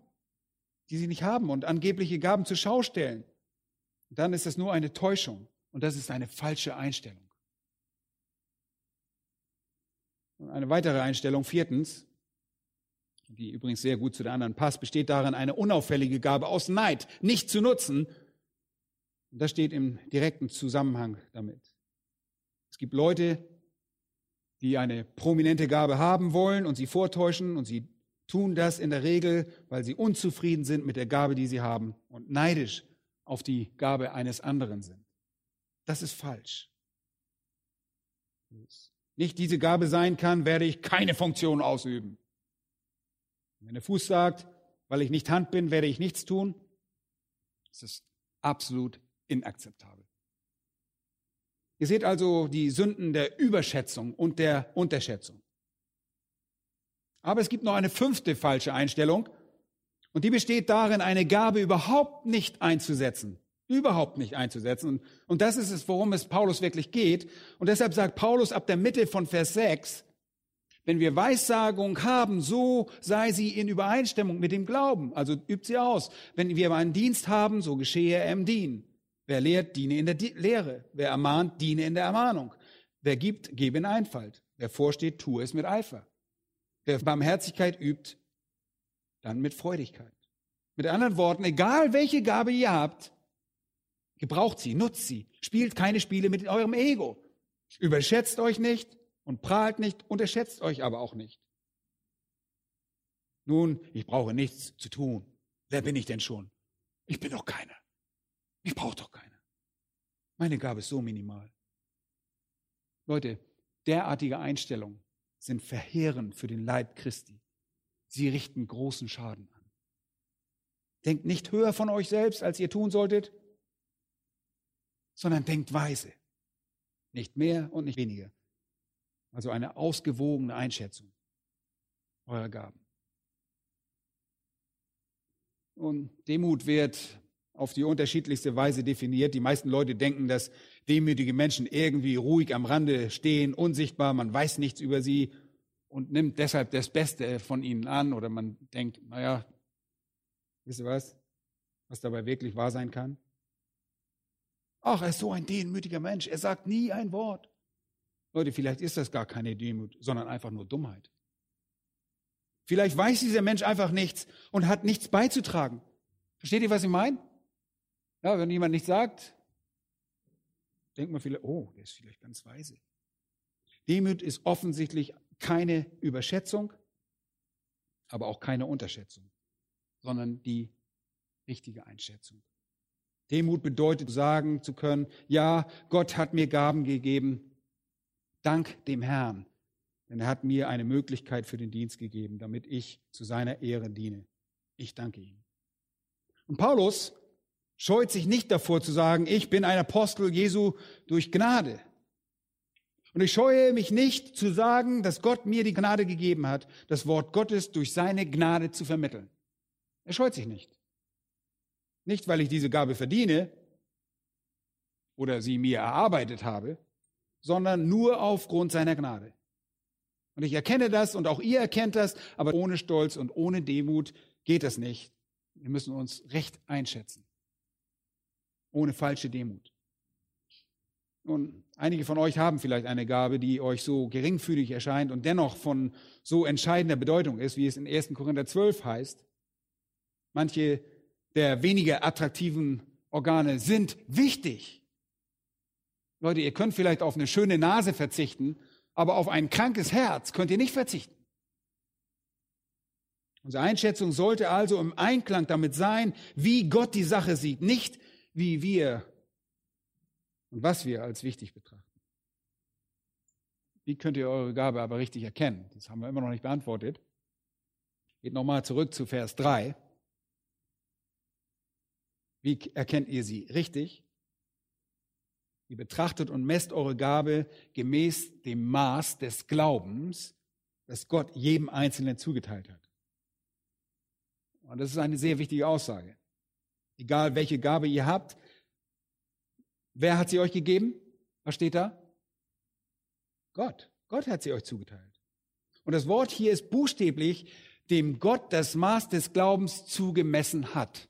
die sie nicht haben und angebliche Gaben zur Schau stellen. Und dann ist das nur eine Täuschung und das ist eine falsche Einstellung. Eine weitere Einstellung, viertens, die übrigens sehr gut zu der anderen passt, besteht darin, eine unauffällige Gabe aus Neid nicht zu nutzen. Und das steht im direkten Zusammenhang damit. Es gibt Leute, die eine prominente Gabe haben wollen und sie vortäuschen und sie tun das in der Regel, weil sie unzufrieden sind mit der Gabe, die sie haben und neidisch auf die Gabe eines anderen sind. Das ist falsch nicht diese Gabe sein kann, werde ich keine Funktion ausüben. Wenn der Fuß sagt, weil ich nicht Hand bin, werde ich nichts tun, das ist absolut inakzeptabel. Ihr seht also die Sünden der Überschätzung und der Unterschätzung. Aber es gibt noch eine fünfte falsche Einstellung und die besteht darin, eine Gabe überhaupt nicht einzusetzen überhaupt nicht einzusetzen. Und das ist es, worum es Paulus wirklich geht. Und deshalb sagt Paulus ab der Mitte von Vers 6, wenn wir Weissagung haben, so sei sie in Übereinstimmung mit dem Glauben. Also übt sie aus. Wenn wir einen Dienst haben, so geschehe er im Dienen. Wer lehrt, diene in der Lehre. Wer ermahnt, diene in der Ermahnung. Wer gibt, gebe in Einfalt. Wer vorsteht, tue es mit Eifer. Wer Barmherzigkeit übt, dann mit Freudigkeit. Mit anderen Worten, egal welche Gabe ihr habt, Gebraucht sie, nutzt sie. Spielt keine Spiele mit eurem Ego. Überschätzt euch nicht und prahlt nicht, unterschätzt euch aber auch nicht. Nun, ich brauche nichts zu tun. Wer bin ich denn schon? Ich bin doch keiner. Ich brauche doch keiner. Meine Gabe ist so minimal. Leute, derartige Einstellungen sind verheerend für den Leib Christi. Sie richten großen Schaden an. Denkt nicht höher von euch selbst, als ihr tun solltet sondern denkt weise. Nicht mehr und nicht weniger. Also eine ausgewogene Einschätzung eurer Gaben. Und Demut wird auf die unterschiedlichste Weise definiert. Die meisten Leute denken, dass demütige Menschen irgendwie ruhig am Rande stehen, unsichtbar, man weiß nichts über sie und nimmt deshalb das Beste von ihnen an. Oder man denkt, naja, wisst ihr was, was dabei wirklich wahr sein kann? Ach, er ist so ein demütiger Mensch. Er sagt nie ein Wort. Leute, vielleicht ist das gar keine Demut, sondern einfach nur Dummheit. Vielleicht weiß dieser Mensch einfach nichts und hat nichts beizutragen. Versteht ihr, was ich meine? Ja, wenn jemand nichts sagt, denkt man vielleicht, oh, der ist vielleicht ganz weise. Demut ist offensichtlich keine Überschätzung, aber auch keine Unterschätzung, sondern die richtige Einschätzung. Demut bedeutet sagen zu können, ja, Gott hat mir Gaben gegeben, dank dem Herrn. Denn er hat mir eine Möglichkeit für den Dienst gegeben, damit ich zu seiner Ehre diene. Ich danke ihm. Und Paulus scheut sich nicht davor zu sagen, ich bin ein Apostel Jesu durch Gnade. Und ich scheue mich nicht zu sagen, dass Gott mir die Gnade gegeben hat, das Wort Gottes durch seine Gnade zu vermitteln. Er scheut sich nicht. Nicht, weil ich diese Gabe verdiene, oder sie mir erarbeitet habe, sondern nur aufgrund seiner Gnade. Und ich erkenne das und auch ihr erkennt das, aber ohne Stolz und ohne Demut geht das nicht. Wir müssen uns recht einschätzen. Ohne falsche Demut. Nun, einige von euch haben vielleicht eine Gabe, die euch so geringfügig erscheint und dennoch von so entscheidender Bedeutung ist, wie es in 1. Korinther 12 heißt. Manche der weniger attraktiven Organe sind wichtig. Leute, ihr könnt vielleicht auf eine schöne Nase verzichten, aber auf ein krankes Herz könnt ihr nicht verzichten. Unsere Einschätzung sollte also im Einklang damit sein, wie Gott die Sache sieht, nicht wie wir und was wir als wichtig betrachten. Wie könnt ihr eure Gabe aber richtig erkennen? Das haben wir immer noch nicht beantwortet. Geht nochmal zurück zu Vers 3. Wie erkennt ihr sie richtig? Ihr betrachtet und messt eure Gabe gemäß dem Maß des Glaubens, das Gott jedem Einzelnen zugeteilt hat. Und das ist eine sehr wichtige Aussage. Egal welche Gabe ihr habt, wer hat sie euch gegeben? Was steht da? Gott. Gott hat sie euch zugeteilt. Und das Wort hier ist buchstäblich, dem Gott das Maß des Glaubens zugemessen hat.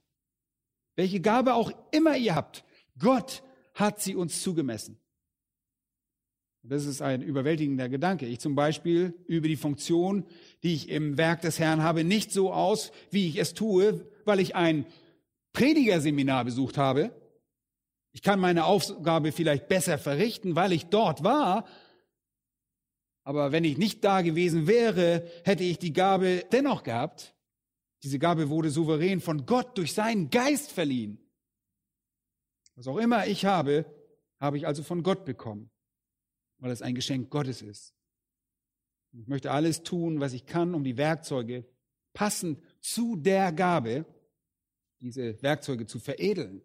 Welche Gabe auch immer ihr habt, Gott hat sie uns zugemessen. Das ist ein überwältigender Gedanke. Ich zum Beispiel übe die Funktion, die ich im Werk des Herrn habe, nicht so aus, wie ich es tue, weil ich ein Predigerseminar besucht habe. Ich kann meine Aufgabe vielleicht besser verrichten, weil ich dort war. Aber wenn ich nicht da gewesen wäre, hätte ich die Gabe dennoch gehabt. Diese Gabe wurde souverän von Gott durch seinen Geist verliehen. Was auch immer ich habe, habe ich also von Gott bekommen, weil es ein Geschenk Gottes ist. Ich möchte alles tun, was ich kann, um die Werkzeuge passend zu der Gabe, diese Werkzeuge zu veredeln,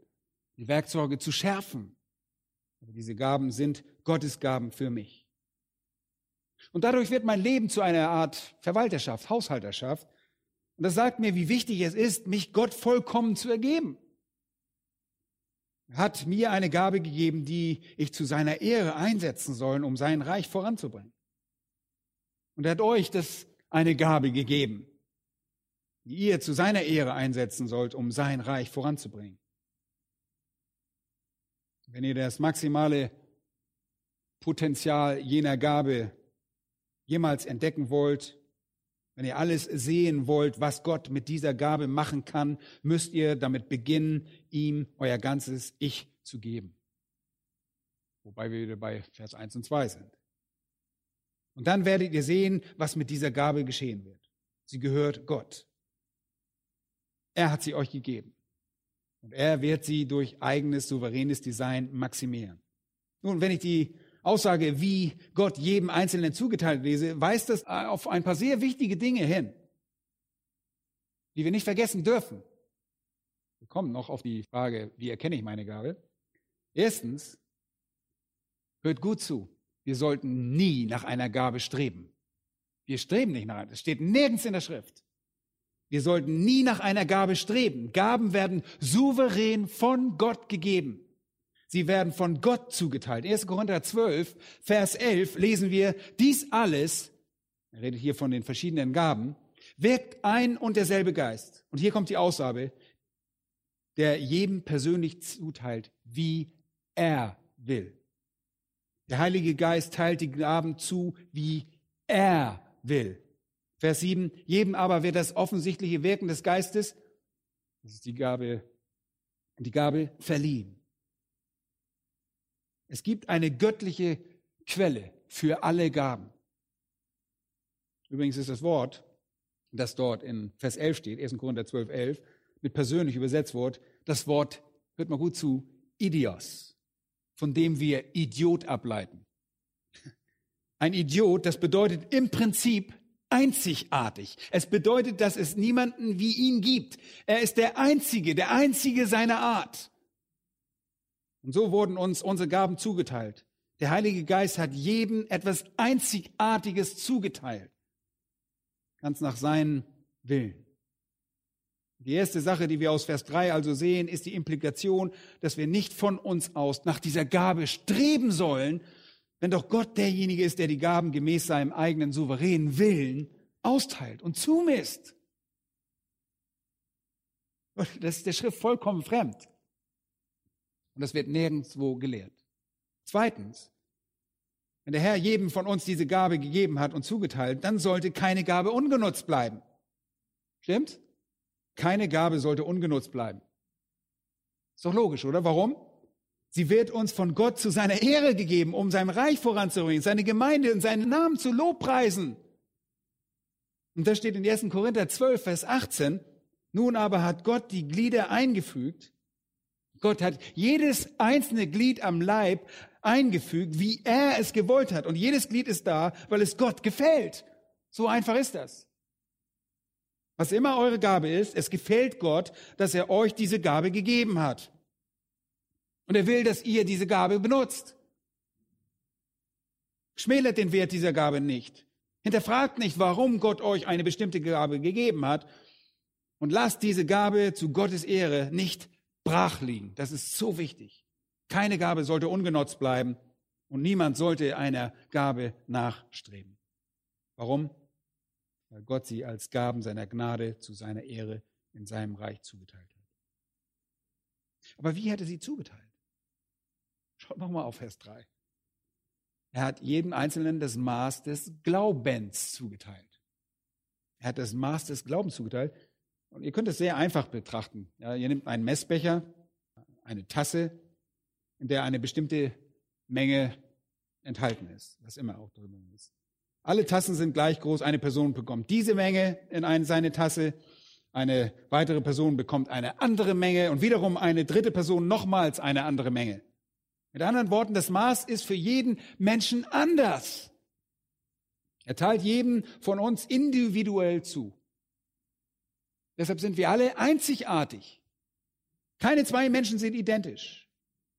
die Werkzeuge zu schärfen. Aber diese Gaben sind Gottes Gaben für mich. Und dadurch wird mein Leben zu einer Art Verwalterschaft, Haushalterschaft, und das sagt mir, wie wichtig es ist, mich Gott vollkommen zu ergeben. Er hat mir eine Gabe gegeben, die ich zu seiner Ehre einsetzen soll, um sein Reich voranzubringen. Und er hat euch das eine Gabe gegeben, die ihr zu seiner Ehre einsetzen sollt, um sein Reich voranzubringen. Wenn ihr das maximale Potenzial jener Gabe jemals entdecken wollt, wenn ihr alles sehen wollt, was Gott mit dieser Gabe machen kann, müsst ihr damit beginnen, ihm euer ganzes Ich zu geben. Wobei wir wieder bei Vers 1 und 2 sind. Und dann werdet ihr sehen, was mit dieser Gabe geschehen wird. Sie gehört Gott. Er hat sie euch gegeben. Und er wird sie durch eigenes souveränes Design maximieren. Nun, wenn ich die Aussage, wie Gott jedem Einzelnen zugeteilt lese, weist das auf ein paar sehr wichtige Dinge hin, die wir nicht vergessen dürfen. Wir kommen noch auf die Frage, wie erkenne ich meine Gabe? Erstens, hört gut zu. Wir sollten nie nach einer Gabe streben. Wir streben nicht nach einer. Es steht nirgends in der Schrift. Wir sollten nie nach einer Gabe streben. Gaben werden souverän von Gott gegeben. Sie werden von Gott zugeteilt. 1. Korinther 12, Vers 11 lesen wir, dies alles, er redet hier von den verschiedenen Gaben, wirkt ein und derselbe Geist. Und hier kommt die Aussage, der jedem persönlich zuteilt, wie er will. Der Heilige Geist teilt die Gaben zu, wie er will. Vers 7, jedem aber wird das offensichtliche Wirken des Geistes, das ist die Gabe, die Gabe verliehen. Es gibt eine göttliche Quelle für alle Gaben. Übrigens ist das Wort, das dort in Vers 11 steht, 1. Korinther 12, 11, mit persönlich übersetzt Wort, das Wort, hört mal gut zu, Idios, von dem wir Idiot ableiten. Ein Idiot, das bedeutet im Prinzip einzigartig. Es bedeutet, dass es niemanden wie ihn gibt. Er ist der Einzige, der Einzige seiner Art. Und so wurden uns unsere Gaben zugeteilt. Der Heilige Geist hat jedem etwas Einzigartiges zugeteilt. Ganz nach seinem Willen. Die erste Sache, die wir aus Vers 3 also sehen, ist die Implikation, dass wir nicht von uns aus nach dieser Gabe streben sollen, wenn doch Gott derjenige ist, der die Gaben gemäß seinem eigenen souveränen Willen austeilt und zumisst. Das ist der Schrift vollkommen fremd. Und das wird nirgendwo gelehrt. Zweitens, wenn der Herr jedem von uns diese Gabe gegeben hat und zugeteilt, dann sollte keine Gabe ungenutzt bleiben. Stimmt? Keine Gabe sollte ungenutzt bleiben. Ist doch logisch, oder? Warum? Sie wird uns von Gott zu seiner Ehre gegeben, um sein Reich voranzubringen, seine Gemeinde und seinen Namen zu lobpreisen. Und das steht in 1. Korinther 12, Vers 18. Nun aber hat Gott die Glieder eingefügt. Gott hat jedes einzelne Glied am Leib eingefügt, wie er es gewollt hat. Und jedes Glied ist da, weil es Gott gefällt. So einfach ist das. Was immer eure Gabe ist, es gefällt Gott, dass er euch diese Gabe gegeben hat. Und er will, dass ihr diese Gabe benutzt. Schmälert den Wert dieser Gabe nicht. Hinterfragt nicht, warum Gott euch eine bestimmte Gabe gegeben hat. Und lasst diese Gabe zu Gottes Ehre nicht brach liegen. Das ist so wichtig. Keine Gabe sollte ungenutzt bleiben und niemand sollte einer Gabe nachstreben. Warum? weil Gott sie als Gaben seiner Gnade zu seiner Ehre in seinem Reich zugeteilt hat. Aber wie hätte sie zugeteilt? Schaut nochmal auf Vers 3. Er hat jedem Einzelnen das Maß des Glaubens zugeteilt. Er hat das Maß des Glaubens zugeteilt. Und ihr könnt es sehr einfach betrachten. Ja, ihr nehmt einen Messbecher, eine Tasse, in der eine bestimmte Menge enthalten ist, was immer auch drin ist. Alle Tassen sind gleich groß. Eine Person bekommt diese Menge in eine, seine Tasse. Eine weitere Person bekommt eine andere Menge und wiederum eine dritte Person nochmals eine andere Menge. Mit anderen Worten, das Maß ist für jeden Menschen anders. Er teilt jedem von uns individuell zu. Deshalb sind wir alle einzigartig. Keine zwei Menschen sind identisch.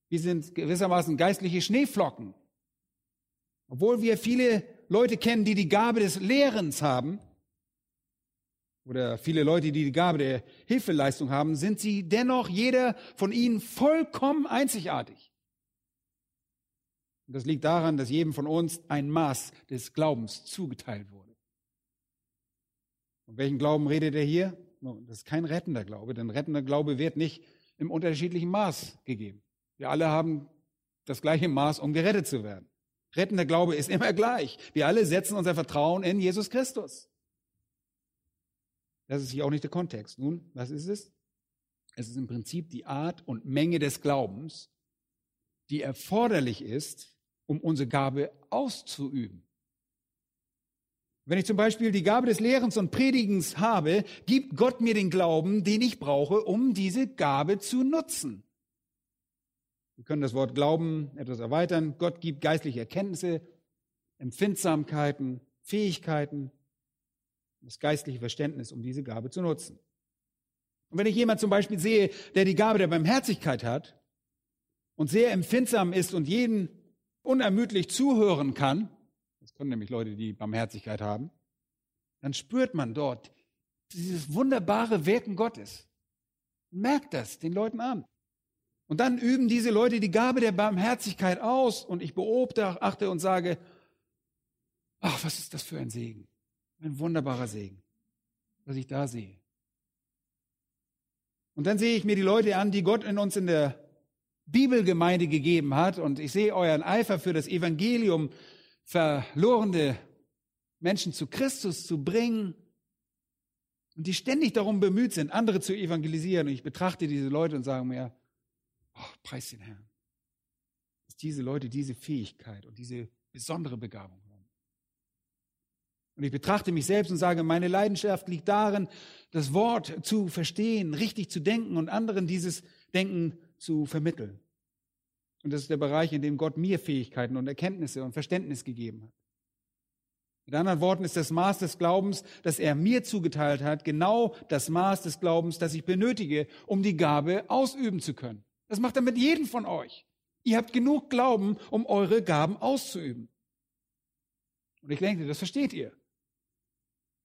Wir sind gewissermaßen geistliche Schneeflocken. Obwohl wir viele Leute kennen, die die Gabe des Lehrens haben, oder viele Leute, die die Gabe der Hilfeleistung haben, sind sie dennoch jeder von ihnen vollkommen einzigartig. Und das liegt daran, dass jedem von uns ein Maß des Glaubens zugeteilt wurde. Und welchen Glauben redet er hier? Das ist kein rettender Glaube, denn rettender Glaube wird nicht im unterschiedlichen Maß gegeben. Wir alle haben das gleiche Maß, um gerettet zu werden. Rettender Glaube ist immer gleich. Wir alle setzen unser Vertrauen in Jesus Christus. Das ist hier auch nicht der Kontext. Nun, was ist es? Es ist im Prinzip die Art und Menge des Glaubens, die erforderlich ist, um unsere Gabe auszuüben. Wenn ich zum Beispiel die Gabe des Lehrens und Predigens habe, gibt Gott mir den Glauben, den ich brauche, um diese Gabe zu nutzen. Wir können das Wort Glauben etwas erweitern. Gott gibt geistliche Erkenntnisse, Empfindsamkeiten, Fähigkeiten, das geistliche Verständnis, um diese Gabe zu nutzen. Und wenn ich jemand zum Beispiel sehe, der die Gabe der Barmherzigkeit hat und sehr empfindsam ist und jeden unermüdlich zuhören kann, können nämlich Leute, die Barmherzigkeit haben, dann spürt man dort dieses wunderbare Wirken Gottes. Merkt das den Leuten an. Und dann üben diese Leute die Gabe der Barmherzigkeit aus und ich beobachte und sage, ach, was ist das für ein Segen? Ein wunderbarer Segen, was ich da sehe. Und dann sehe ich mir die Leute an, die Gott in uns in der Bibelgemeinde gegeben hat und ich sehe euren Eifer für das Evangelium, verlorene Menschen zu Christus zu bringen und die ständig darum bemüht sind, andere zu evangelisieren. Und ich betrachte diese Leute und sage mir, Oh, preis den Herrn. Dass diese Leute diese Fähigkeit und diese besondere Begabung haben. Und ich betrachte mich selbst und sage, meine Leidenschaft liegt darin, das Wort zu verstehen, richtig zu denken und anderen dieses Denken zu vermitteln. Und das ist der Bereich, in dem Gott mir Fähigkeiten und Erkenntnisse und Verständnis gegeben hat. Mit anderen Worten ist das Maß des Glaubens, das er mir zugeteilt hat, genau das Maß des Glaubens, das ich benötige, um die Gabe ausüben zu können. Das macht er mit jedem von euch. Ihr habt genug Glauben, um eure Gaben auszuüben. Und ich denke, das versteht ihr.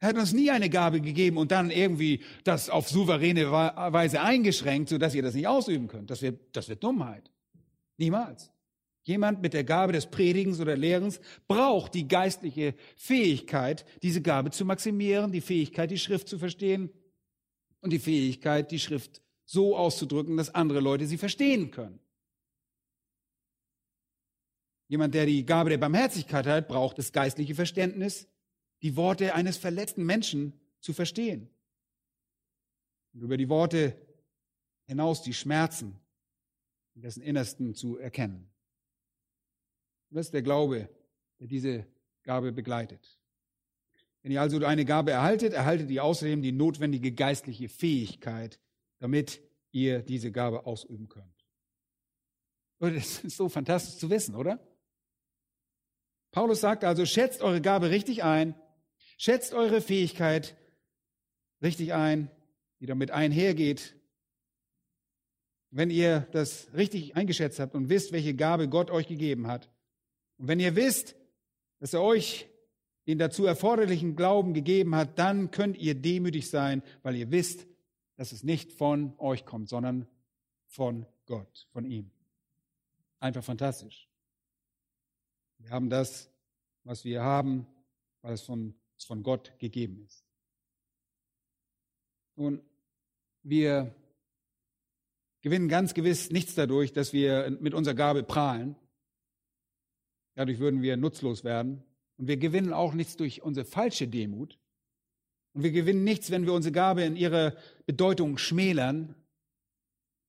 Er hat uns nie eine Gabe gegeben und dann irgendwie das auf souveräne Weise eingeschränkt, sodass ihr das nicht ausüben könnt. Das wird, das wird Dummheit. Niemals. Jemand mit der Gabe des Predigens oder Lehrens braucht die geistliche Fähigkeit, diese Gabe zu maximieren, die Fähigkeit, die Schrift zu verstehen und die Fähigkeit, die Schrift so auszudrücken, dass andere Leute sie verstehen können. Jemand, der die Gabe der Barmherzigkeit hat, braucht das geistliche Verständnis, die Worte eines verletzten Menschen zu verstehen. Und über die Worte hinaus die Schmerzen in dessen Innersten zu erkennen. Und das ist der Glaube, der diese Gabe begleitet. Wenn ihr also eine Gabe erhaltet, erhaltet ihr außerdem die notwendige geistliche Fähigkeit, damit ihr diese Gabe ausüben könnt. Und das ist so fantastisch zu wissen, oder? Paulus sagt also, schätzt eure Gabe richtig ein, schätzt eure Fähigkeit richtig ein, die damit einhergeht. Wenn ihr das richtig eingeschätzt habt und wisst, welche Gabe Gott euch gegeben hat, und wenn ihr wisst, dass er euch den dazu erforderlichen Glauben gegeben hat, dann könnt ihr demütig sein, weil ihr wisst, dass es nicht von euch kommt, sondern von Gott, von ihm. Einfach fantastisch. Wir haben das, was wir haben, weil es von, es von Gott gegeben ist. Nun, wir gewinnen ganz gewiss nichts dadurch, dass wir mit unserer Gabe prahlen. Dadurch würden wir nutzlos werden. Und wir gewinnen auch nichts durch unsere falsche Demut. Und wir gewinnen nichts, wenn wir unsere Gabe in ihrer Bedeutung schmälern.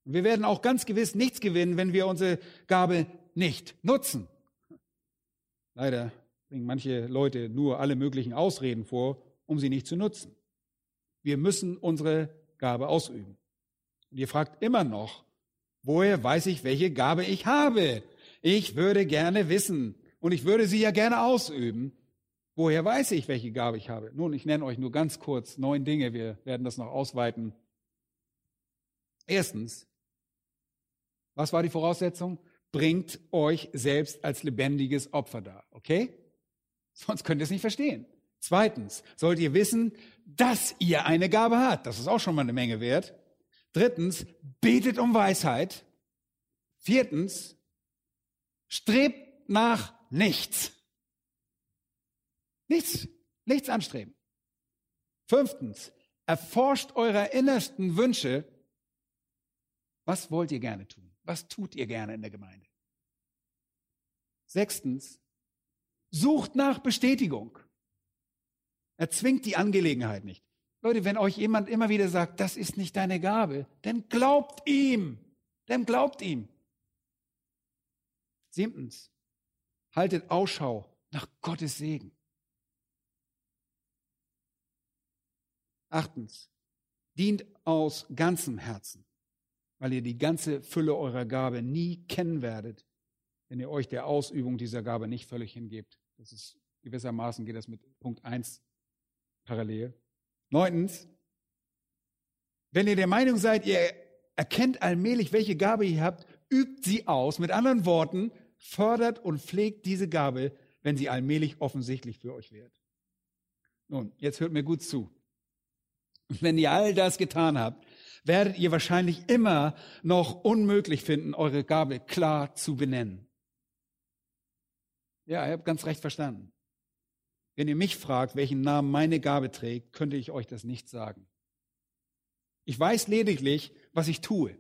Und wir werden auch ganz gewiss nichts gewinnen, wenn wir unsere Gabe nicht nutzen. Leider bringen manche Leute nur alle möglichen Ausreden vor, um sie nicht zu nutzen. Wir müssen unsere Gabe ausüben. Und ihr fragt immer noch, woher weiß ich, welche Gabe ich habe? Ich würde gerne wissen und ich würde sie ja gerne ausüben. Woher weiß ich, welche Gabe ich habe? Nun, ich nenne euch nur ganz kurz neun Dinge. Wir werden das noch ausweiten. Erstens, was war die Voraussetzung? bringt euch selbst als lebendiges Opfer dar. Okay? Sonst könnt ihr es nicht verstehen. Zweitens, sollt ihr wissen, dass ihr eine Gabe habt. Das ist auch schon mal eine Menge wert. Drittens, betet um Weisheit. Viertens, strebt nach nichts. Nichts, nichts anstreben. Fünftens, erforscht eure innersten Wünsche. Was wollt ihr gerne tun? Was tut ihr gerne in der Gemeinde? Sechstens, sucht nach Bestätigung. Erzwingt die Angelegenheit nicht. Leute, wenn euch jemand immer wieder sagt, das ist nicht deine Gabe, dann glaubt ihm. Dann glaubt ihm. Siebtens, haltet Ausschau nach Gottes Segen. Achtens, dient aus ganzem Herzen weil ihr die ganze Fülle eurer Gabe nie kennen werdet, wenn ihr euch der Ausübung dieser Gabe nicht völlig hingebt. Das ist gewissermaßen geht das mit Punkt eins parallel. Neuntens, wenn ihr der Meinung seid, ihr erkennt allmählich, welche Gabe ihr habt, übt sie aus. Mit anderen Worten, fördert und pflegt diese Gabe, wenn sie allmählich offensichtlich für euch wird. Nun, jetzt hört mir gut zu. wenn ihr all das getan habt, werdet ihr wahrscheinlich immer noch unmöglich finden, eure Gabe klar zu benennen. Ja, ihr habt ganz recht verstanden. Wenn ihr mich fragt, welchen Namen meine Gabe trägt, könnte ich euch das nicht sagen. Ich weiß lediglich, was ich tue.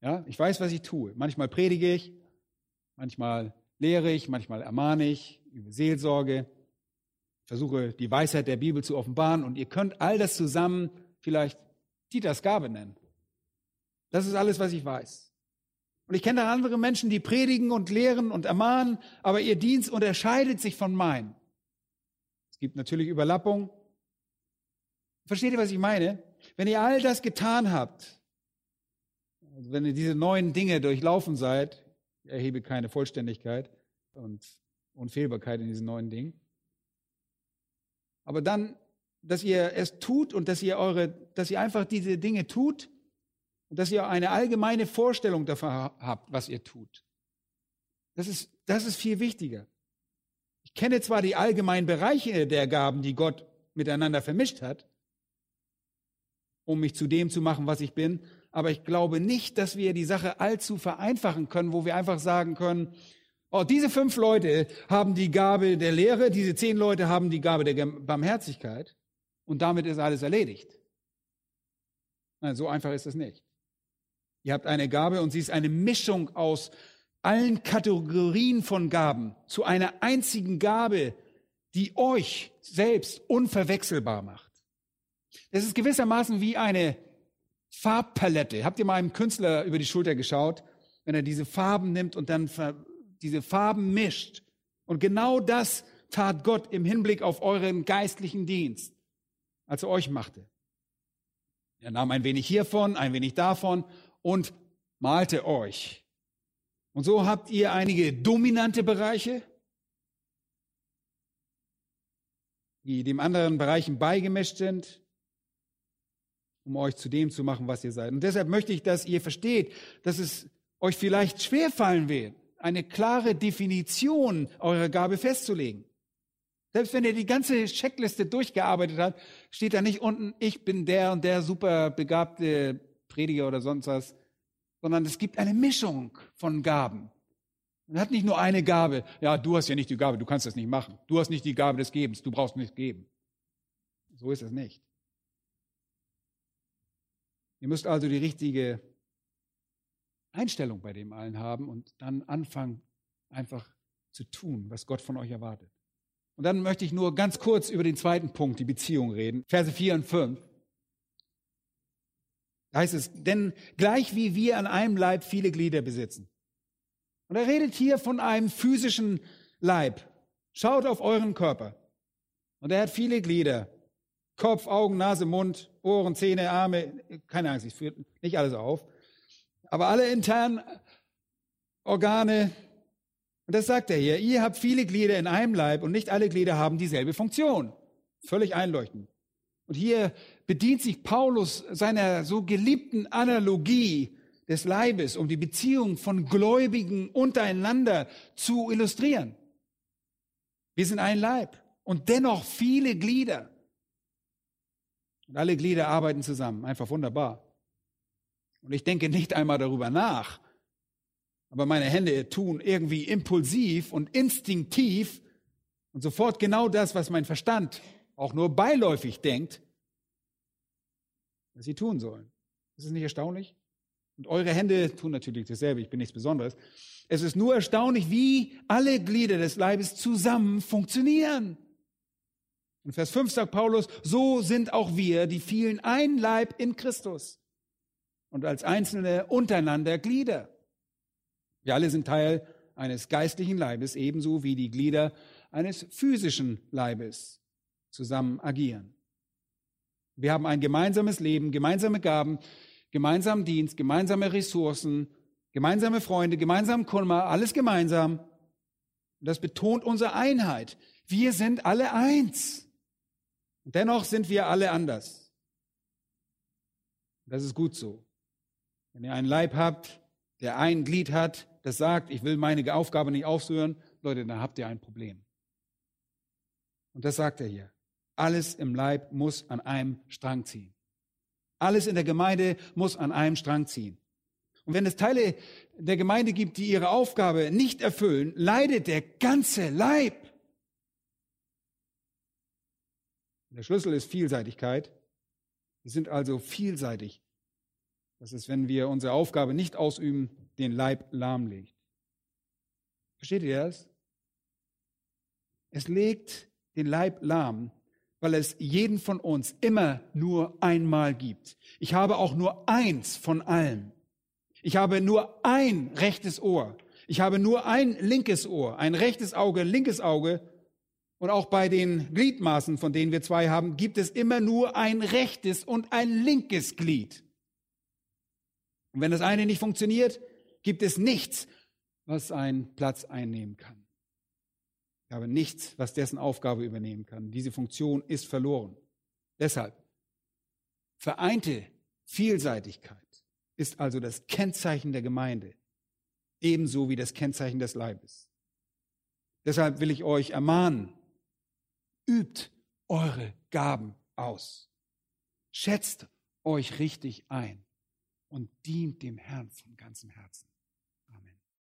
Ja, ich weiß, was ich tue. Manchmal predige ich, manchmal lehre ich, manchmal ermahne ich über Seelsorge, versuche die Weisheit der Bibel zu offenbaren und ihr könnt all das zusammen vielleicht Dieters Gabe nennen. Das ist alles, was ich weiß. Und ich kenne andere Menschen, die predigen und lehren und ermahnen, aber ihr Dienst unterscheidet sich von meinem. Gibt natürlich Überlappung. Versteht ihr, was ich meine? Wenn ihr all das getan habt, also wenn ihr diese neuen Dinge durchlaufen seid, ich erhebe keine Vollständigkeit und Unfehlbarkeit in diesen neuen Dingen, aber dann dass ihr es tut und dass ihr eure, dass ihr einfach diese Dinge tut und dass ihr eine allgemeine Vorstellung davon habt, was ihr tut. Das ist, das ist viel wichtiger. Ich kenne zwar die allgemeinen Bereiche der Gaben, die Gott miteinander vermischt hat, um mich zu dem zu machen, was ich bin. Aber ich glaube nicht, dass wir die Sache allzu vereinfachen können, wo wir einfach sagen können, oh, diese fünf Leute haben die Gabe der Lehre, diese zehn Leute haben die Gabe der Barmherzigkeit und damit ist alles erledigt. Nein, so einfach ist es nicht. Ihr habt eine Gabe und sie ist eine Mischung aus allen Kategorien von Gaben zu einer einzigen Gabe, die euch selbst unverwechselbar macht. Das ist gewissermaßen wie eine Farbpalette. Habt ihr mal einem Künstler über die Schulter geschaut, wenn er diese Farben nimmt und dann diese Farben mischt? Und genau das tat Gott im Hinblick auf euren geistlichen Dienst, als er euch machte. Er nahm ein wenig hiervon, ein wenig davon und malte euch und so habt ihr einige dominante Bereiche, die dem anderen Bereichen beigemischt sind, um euch zu dem zu machen, was ihr seid. Und deshalb möchte ich, dass ihr versteht, dass es euch vielleicht schwerfallen wird, eine klare Definition eurer Gabe festzulegen. Selbst wenn ihr die ganze Checkliste durchgearbeitet habt, steht da nicht unten, ich bin der und der super begabte Prediger oder sonst was, sondern es gibt eine Mischung von Gaben. Man hat nicht nur eine Gabe. Ja, du hast ja nicht die Gabe, du kannst das nicht machen. Du hast nicht die Gabe des Gebens, du brauchst nicht geben. So ist es nicht. Ihr müsst also die richtige Einstellung bei dem allen haben und dann anfangen, einfach zu tun, was Gott von euch erwartet. Und dann möchte ich nur ganz kurz über den zweiten Punkt, die Beziehung reden. Verse 4 und 5. Da heißt es, denn gleich wie wir an einem Leib viele Glieder besitzen. Und er redet hier von einem physischen Leib. Schaut auf euren Körper. Und er hat viele Glieder. Kopf, Augen, Nase, Mund, Ohren, Zähne, Arme. Keine Angst, ich führe nicht alles auf. Aber alle internen Organe. Und das sagt er hier. Ihr habt viele Glieder in einem Leib und nicht alle Glieder haben dieselbe Funktion. Völlig einleuchtend. Und hier bedient sich Paulus seiner so geliebten Analogie des Leibes, um die Beziehung von Gläubigen untereinander zu illustrieren. Wir sind ein Leib und dennoch viele Glieder. Und alle Glieder arbeiten zusammen. Einfach wunderbar. Und ich denke nicht einmal darüber nach. Aber meine Hände tun irgendwie impulsiv und instinktiv und sofort genau das, was mein Verstand auch nur beiläufig denkt, was sie tun sollen. Ist es nicht erstaunlich? Und eure Hände tun natürlich dasselbe, ich bin nichts Besonderes. Es ist nur erstaunlich, wie alle Glieder des Leibes zusammen funktionieren. In Vers 5 sagt Paulus, so sind auch wir, die vielen ein Leib in Christus und als einzelne untereinander Glieder. Wir alle sind Teil eines geistlichen Leibes, ebenso wie die Glieder eines physischen Leibes zusammen agieren. Wir haben ein gemeinsames Leben, gemeinsame Gaben, gemeinsamen Dienst, gemeinsame Ressourcen, gemeinsame Freunde, gemeinsamen Kummer, alles gemeinsam. Das betont unsere Einheit. Wir sind alle eins. Und dennoch sind wir alle anders. Das ist gut so. Wenn ihr einen Leib habt, der ein Glied hat, das sagt, ich will meine Aufgabe nicht aufhören, Leute, dann habt ihr ein Problem. Und das sagt er hier. Alles im Leib muss an einem Strang ziehen. Alles in der Gemeinde muss an einem Strang ziehen. Und wenn es Teile der Gemeinde gibt, die ihre Aufgabe nicht erfüllen, leidet der ganze Leib. Der Schlüssel ist Vielseitigkeit. Wir sind also vielseitig. Das ist, wenn wir unsere Aufgabe nicht ausüben, den Leib lahmlegt. Versteht ihr das? Es legt den Leib lahm, weil es jeden von uns immer nur einmal gibt. Ich habe auch nur eins von allem. Ich habe nur ein rechtes Ohr. Ich habe nur ein linkes Ohr, ein rechtes Auge, ein linkes Auge. Und auch bei den Gliedmaßen, von denen wir zwei haben, gibt es immer nur ein rechtes und ein linkes Glied. Und wenn das eine nicht funktioniert, gibt es nichts, was einen Platz einnehmen kann. Habe nichts, was dessen Aufgabe übernehmen kann. Diese Funktion ist verloren. Deshalb, vereinte Vielseitigkeit ist also das Kennzeichen der Gemeinde, ebenso wie das Kennzeichen des Leibes. Deshalb will ich euch ermahnen, übt eure Gaben aus. Schätzt euch richtig ein und dient dem Herrn von ganzem Herzen.